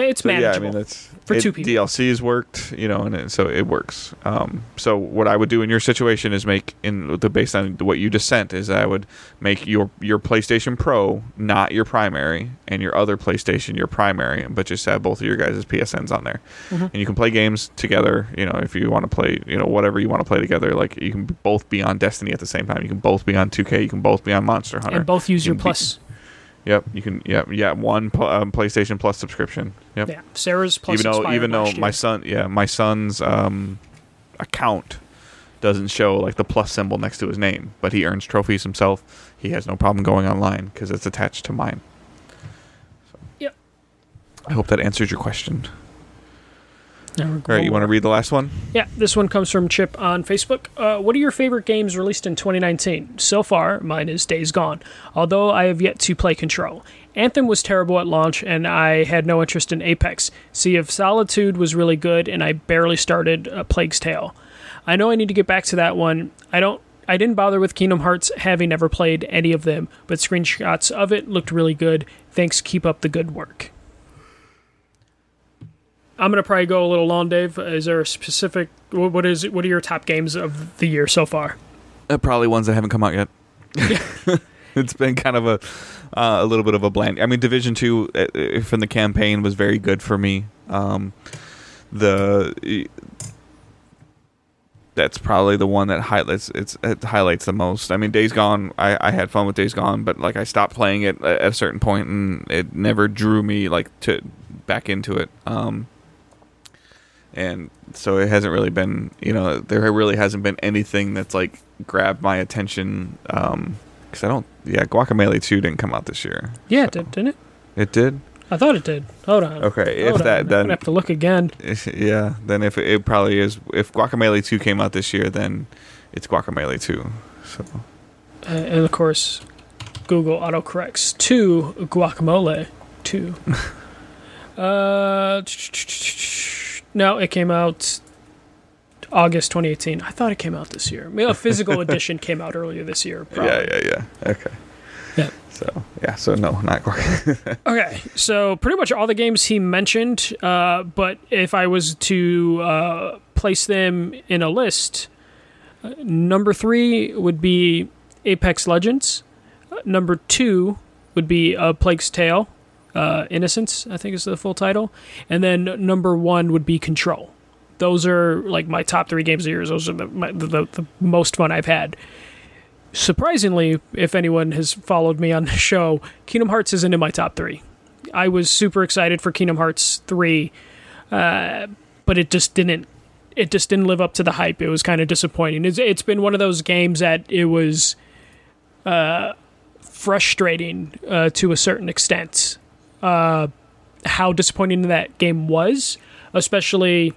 It's So, yeah, I mean that's For it- two people. DLCs worked, you know, and it, so it works. Um, so what I would do in your situation is make in the based on what you just sent is I would make your your PlayStation Pro not your primary and your other PlayStation your primary, but just have both of your guys' PSNs on there, Mm-hmm. and you can play games together. You know, if you want to play, you know, whatever you want to play together, like you can both be on Destiny at the same time. You can both be on 2K. You can both be on Monster Hunter. and both use You your can be- plus. Yep, you can. Yeah, yeah, one um, PlayStation Plus subscription. Yep Yeah, Sarah's plus. even though even though my year. son yeah my son's um, account doesn't show like the plus symbol next to his name but he earns trophies himself he has no problem going online because it's attached to mine so. Yep. i hope that answers your question all right you want to read the last one Yeah, this one comes from Chip on Facebook. Uh, what are your favorite games released in 2019? So far, mine is Days Gone, although I have yet to play Control. Anthem was terrible at launch, and I had no interest in Apex. Sea of Solitude was really good, and I barely started uh, Plague's Tale. I know I need to get back to that one. I don't. I didn't bother with Kingdom Hearts, having never played any of them, but screenshots of it looked really good. Thanks, keep up the good work. I'm gonna probably go a little long, Dave. Is there a specific? What, is? What are your top games of the year so far? Uh, probably ones that haven't come out yet. it's been kind of a uh, a little bit of a bland. I mean, Division Two uh, from the campaign was very good for me. Um, the that's probably the one that highlights it's it highlights the most. I mean, Days Gone, I, I had fun with Days Gone, but like I stopped playing it at a certain point, and it never drew me like to back into it. Um, and so it hasn't really been, you know, there really hasn't been anything that's like grabbed my attention. Um, because I don't, yeah, Guacamelee Two didn't come out this year. Yeah, so. did, didn't it? It did. I thought it did. Hold on. Okay, Hold if on. that I'm then gonna have to look again. yeah, then if it, it probably is if Guacamelee 2 came out this year, then it's Guacamelee 2. So Uh, and of course, Google autocorrects to guacamole two. uh, no, it came out August 2018. I thought it came out this year. A physical edition came out earlier this year. Probably. yeah, yeah, yeah. Okay. Yeah. So yeah, so no, not Guac. Okay, so pretty much all the games he mentioned, uh, but if I was to uh, place them in a list, uh, number three would be Apex Legends. Uh, number two would be A Plague's Tale, uh, Innocence, I think is the full title. And then number one would be Control. Those are like my top three games of the year. Those are the, my, the, the, the most fun I've had surprisingly, if anyone has followed me on the show, Kingdom Hearts isn't in my top three. I was super excited for Kingdom Hearts three, uh, but it just didn't. It just didn't live up to the hype. It was kind of disappointing. It's, it's been one of those games that it was uh, frustrating uh, to a certain extent. Uh, how disappointing that game was, especially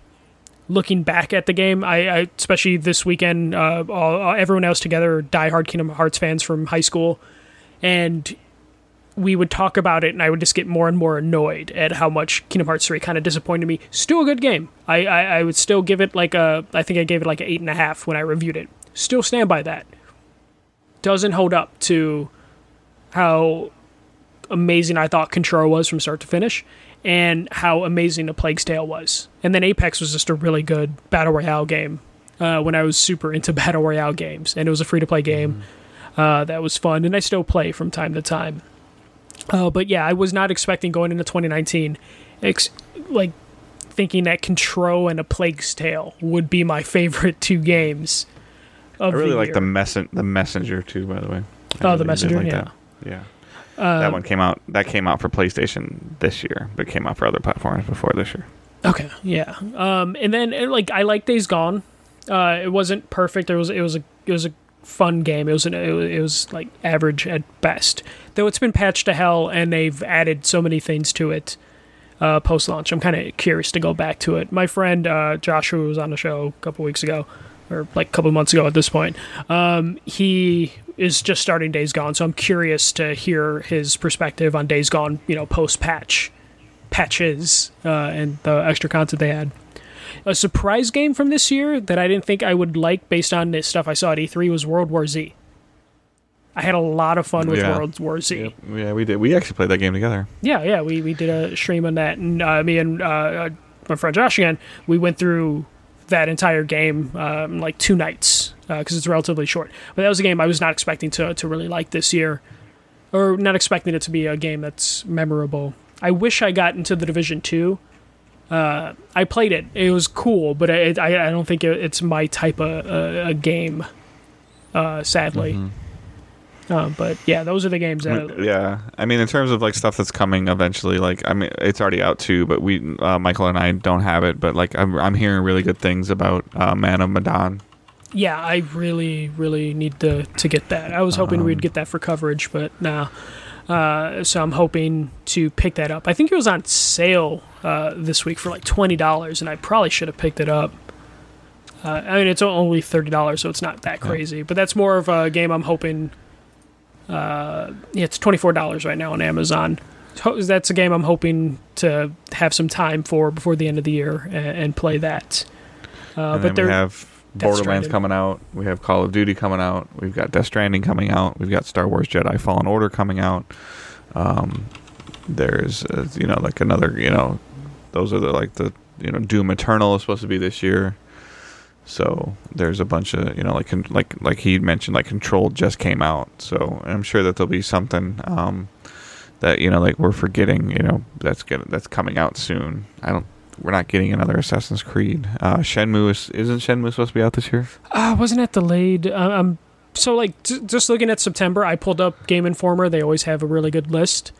looking back at the game, I, I especially this weekend, uh, all, everyone else together, diehard Kingdom Hearts fans from high school, and we would talk about it, and I would just get more and more annoyed at how much Kingdom Hearts three kind of disappointed me. Still a good game. I, I I would still give it like a, I think I gave it like an eight and a half when I reviewed it. Still stand by that. Doesn't hold up to how amazing I thought Control was from start to finish and how amazing A Plague's Tale was. And then Apex was just a really good battle royale game uh, when I was super into battle royale games, and it was a free to play game uh, that was fun, and I still play from time to time. Uh, but yeah, I was not expecting going into 2019, ex- like thinking that Control and A Plague's Tale would be my favorite two games. I really the like the messen- the messenger too. By the way. I Oh, really the messenger, like yeah. that. Yeah. Uh, that one came out. That came out for PlayStation this year, but came out for other platforms before this year. Okay, yeah. Um, and then like I like Days Gone. Uh, it wasn't perfect. It was it was a it was a fun game. It was an, it was, it was like average at best. Though it's been patched to hell, and they've added so many things to it. Uh, post launch, I'm kind of curious to go back to it. My friend uh, Joshua was on the show a couple weeks ago, or like a couple months ago at this point. Um, he is just starting Days Gone, so I'm curious to hear his perspective on Days Gone. You know, post patch patches uh, and the extra content they had. A surprise game from this year that I didn't think I would like based on the stuff I saw at E3 was World War Z. I had a lot of fun with Yeah. World War Z. Yeah, we did. We actually played that game together. Yeah, yeah, we, we did a stream on that, and uh, me and uh, uh, my friend Josh again, we went through that entire game um, like two nights because it's relatively short. But that was a game I was not expecting to to really like this year, or not expecting it to be a game that's memorable. I wish I got into the Division Two. Uh, I played it; it was cool, but it, I I don't think it, it's my type of uh, a game. Uh, sadly. Uh, but yeah, those are the games that Yeah, I mean, in terms of like stuff that's coming eventually, like I mean, it's already out too. But we, uh, Michael and I, don't have it. But like, I'm I'm hearing really good things about uh, Man of Medan. Yeah, I really, really need to to get that. I was hoping we'd get that for coverage, but nah. Uh, so I'm hoping to pick that up. I think it was on sale uh, this week for like twenty dollars, and I probably should have picked it up. Uh, I mean, it's only thirty dollars, so it's not that crazy. But that's more of a game I'm hoping. Uh, yeah, it's twenty four dollars right now on Amazon. That's a game I'm hoping to have some time for before the end of the year and, and play that. Uh, and but then we have Borderlands Stranding. coming out. We have Call of Duty coming out. We've got Death Stranding coming out. We've got Star Wars Jedi Fallen Order coming out. Um, there's uh, you know like another you know those are the like the you know, Doom Eternal is supposed to be this year. So there's a bunch of you know like like like he mentioned like Control just came out. So I'm sure that there'll be something um, that you know like we're forgetting. You know that's gonna that's coming out soon. I don't. We're not getting another Assassin's Creed. Uh, Shenmue is, isn't Shenmue supposed to be out this year? Uh, wasn't it delayed? Uh, um, so like j- just looking at September, I pulled up Game Informer. They always have a really good list.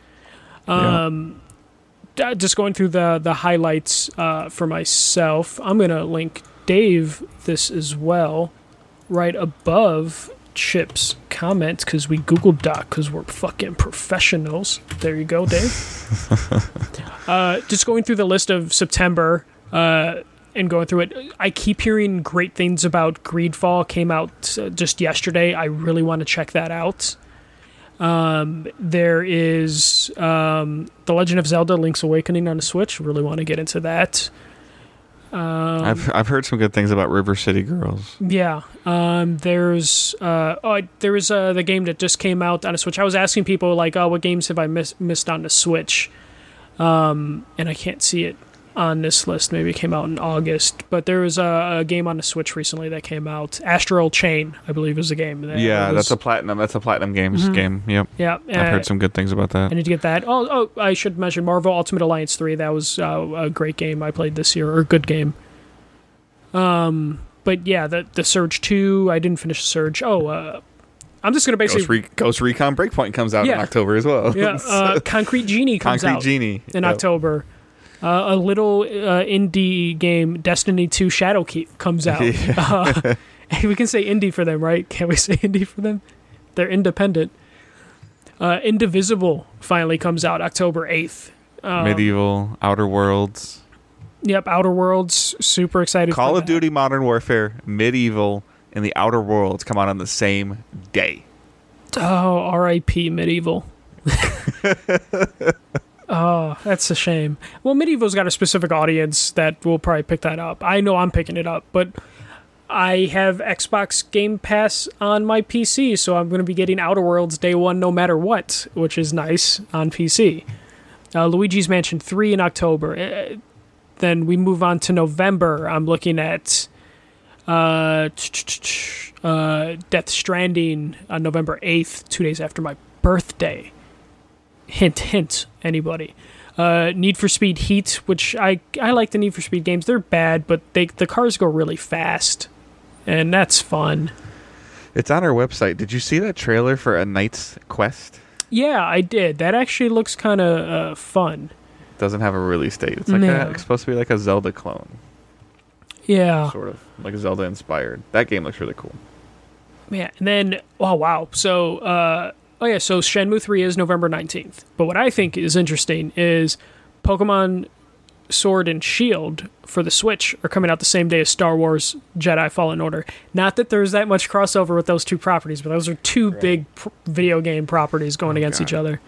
Yeah. Um, d- just going through the the highlights uh, for myself. I'm gonna link Dave this as well, right above Chip's comments because we Google Doc because we're fucking professionals. There you go, Dave. uh, just going through the list of September. Uh, and going through it, I keep hearing great things about Greedfall. Came out uh, just yesterday. I really want to check that out. Um, there is um, The Legend of Zelda: Link's Awakening on the Switch. Really want to get into that. Um, I've I've heard some good things about River City Girls. yeah. Um, there's uh, oh, there was uh, the game that just came out on a Switch. I was asking people like, oh, what games have I miss- missed on the Switch? Um, and I can't see it on this list. Maybe it came out in August, but there was a, a game on the Switch recently that came out. Astral Chain, I believe, is the game. That Yeah, was- that's a platinum. That's a platinum games Mhm. game. Yep, yeah. I've uh, heard some good things about that. I need to get that. Oh, oh, I should mention Marvel Ultimate Alliance 3. That was uh, a great game I played this year, or a good game. Um, but yeah, the the Surge 2, I didn't finish Surge. Oh, uh, I'm just going to Ghost, basically. Re- Ghost Recon Breakpoint comes out in Yeah. October as well. yeah, uh, Concrete Genie comes Concrete out Genie in Yep. October. Uh, a little uh, indie game, Destiny 2 Shadowkeep, comes out. Uh, we can say indie for them, right? Can't we say indie for them? They're independent. Uh, Indivisible finally comes out October 8th. Um, MediEvil, Outer Worlds, Yep, Outer Worlds. Super excited. Call of that. Duty Modern Warfare, MediEvil, and the Outer Worlds come out on the same day. Oh, R.I.P. MediEvil. Oh, that's a shame. Well, MediEvil's got a specific audience that will probably pick that up. I know I'm picking it up, but I have Xbox Game Pass on my PC, so I'm going to be getting Outer Worlds day one no matter what, which is nice on PC. Uh, Luigi's Mansion 3 in October. Uh, then we move on to November. I'm looking at uh, uh, Death Stranding on November 8th, two days after my birthday. Hint, hint, anybody. Uh, Need for Speed Heat, which I I like the Need for Speed games. They're bad, but they the cars go really fast, and that's fun. It's on our website. Did you see that trailer for A Knight's Quest? Yeah, I did. That actually looks kind of uh, fun. Doesn't have a release date. It's like No. a, it's supposed to be like a Zelda clone, Yeah, sort of like Zelda inspired. That game looks really cool. Yeah, and then oh wow, so uh, oh yeah, so Shenmue three is November nineteenth. But what I think is interesting is Pokemon Sword and Shield for the Switch are coming out the same day as Star Wars Jedi Fallen Order. Not that there's that much crossover with those two properties, but those are two big pr- video game properties going oh, against each other.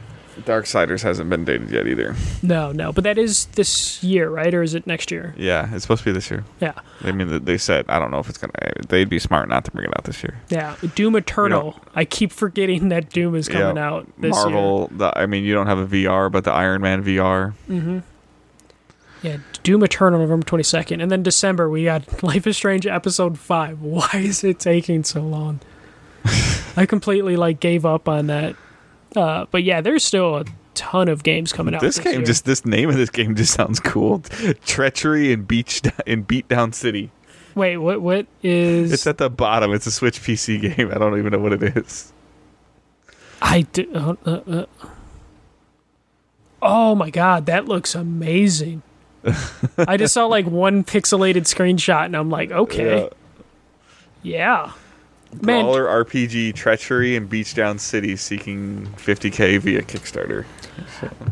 Darksiders hasn't been dated yet either. No, no, but that is this year, right? Or is it next year? Yeah, it's supposed to be this year. Yeah, I mean, they said I don't know if it's gonna. They'd be smart not to bring it out this year. yeah. Doom Eternal. I keep forgetting that Doom is coming Yeah, out this year. Marvel. The, I mean, you don't have a VR, but the Iron Man VR. Mhm. Yeah, Doom Eternal November 22nd. And then December, we got Life is Strange episode 5. Why is it taking so long? I completely like gave up on that. Uh, but yeah, there's still a ton of games coming out. This This, game year. just this name of this game just sounds cool. Treachery and Beach in Beatdown City. Wait, what what is It's at the bottom. It's a Switch PC game. I don't even know what it is. I do, uh, uh, uh. Oh my god, that looks amazing. I just saw like one pixelated screenshot and I'm like, okay. Yeah. Man, Brawler RPG Treachery in Beatdown City seeking 50k via Kickstarter.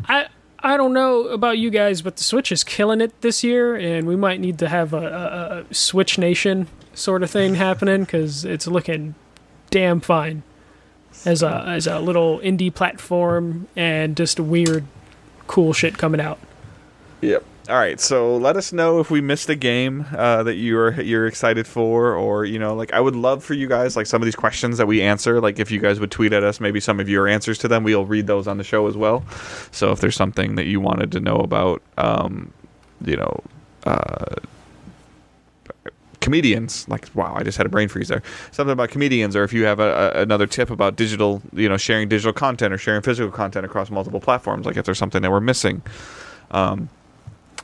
I I don't know about you guys, but the Switch is killing it this year, and we might need to have a, a, a Switch Nation sort of thing happening because it's looking damn fine as a as a little indie platform and just weird, cool shit coming out. Yep. All right, so let us know if we missed a game uh, that you're you're excited for, or you know, like I would love for you guys, like some of these questions that we answer, like if you guys would tweet at us, maybe some of your answers to them, we'll read those on the show as well. So if there's something that you wanted to know about, um, you know, uh, comedians like wow i just had a brain freeze there something about comedians or if you have a, a, another tip about digital you know sharing digital content or sharing physical content across multiple platforms like if there's something that we're missing um,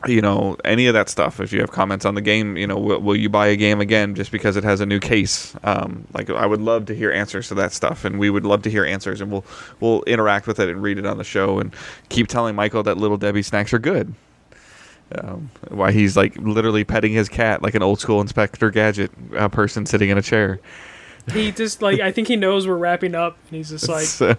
you know any of that stuff. If you have comments on the game you know will, will you buy a game again just because it has a new case? Um, like i would love to hear answers to that stuff and we would love to hear answers and we'll we'll interact with it and read it on the show and keep telling michael that little debbie snacks are good. Um, why he's like literally petting his cat like an old school inspector gadget uh, person sitting in a chair. He just like I think he knows we're wrapping up, and he's just like,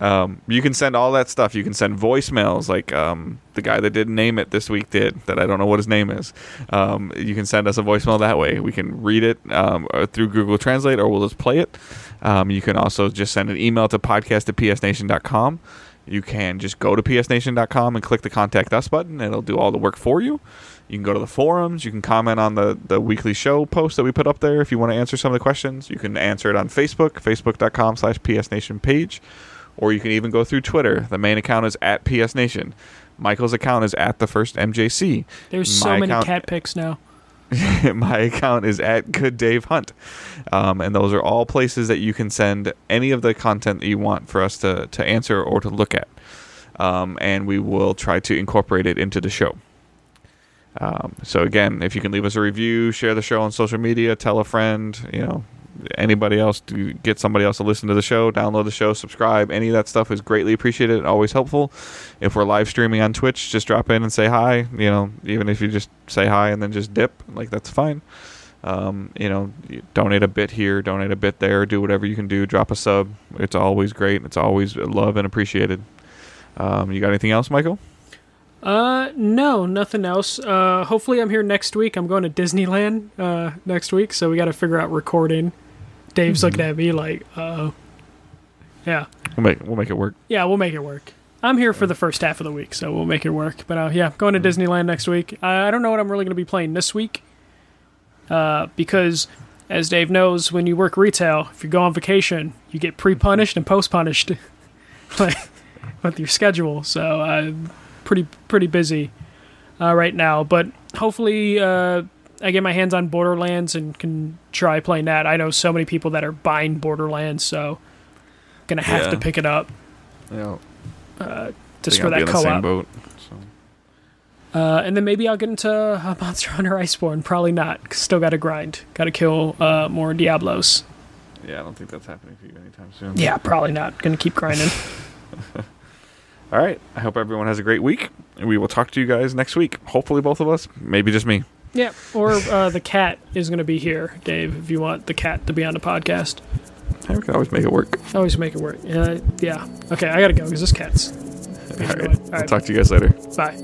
um, you can send all that stuff. You can send voicemails, like um, the guy that didn't name it this week did. That I don't know what his name is. Um, you can send us a voicemail that way. We can read it um, uh, through Google Translate, or we'll just play it. Um, you can also just send an email to podcast at psnation.com. You can just go to psnation.com and click the contact us button. It'll do all the work for you. You can go to the forums. You can comment on the, the weekly show post that we put up there if you want to answer some of the questions. You can answer it on Facebook, facebook.com slash psnation page. Or you can even go through Twitter. The main account is at psnation. Michael's account is at the first MJC. "There's so My many account- cat pics now." my account is at good dave hunt um, and those are all places that you can send any of the content that you want for us to, to answer or to look at um, and we will try to incorporate it into the show um, so again if you can leave us a review share the show on social media tell a friend you know anybody else to get somebody else to listen to the show download the show subscribe any of that stuff is greatly appreciated and always helpful if we're live streaming on twitch just drop in and say hi you know even if you just say hi and then just dip like that's fine um, you know donate a bit here donate a bit there do whatever you can do drop a sub it's always great it's always love and appreciated um, you got anything else michael Uh, no, nothing else. Uh, hopefully I'm here next week. I'm going to Disneyland uh next week, so we got to figure out recording. Dave's looking at me like, uh, yeah, we'll make, we'll make it work yeah, we'll make it work. I'm here for the first half of the week, so we'll make it work. But uh, yeah, going to Disneyland next week. I, I don't know what I'm really going to be playing this week, uh, because as Dave knows, when you work retail, if you go on vacation, you get pre-punished and post-punished, like with your schedule. So I'm pretty pretty busy uh, right now. But hopefully, uh, I get my hands on Borderlands and can try playing that. I know so many people that are buying Borderlands, so gonna have Yeah. to pick it up yeah just for that in the same co-op. boat so. Uh, and then maybe I'll get into uh, Monster Hunter Iceborne. Probably not. Still got to grind. Got to kill uh, more Diablos. yeah i don't think that's happening for you anytime soon Yeah, probably not. Gonna keep grinding. all right i hope everyone has a great week and we will talk to you guys next week hopefully both of us maybe just me yeah, or uh, the cat is going to be here, Dave. If you want the cat to be on the podcast, I can always make it work. always make it work. Uh, yeah. Okay, I gotta go because this cat's. All right. All right. I'll talk to you guys later. Bye.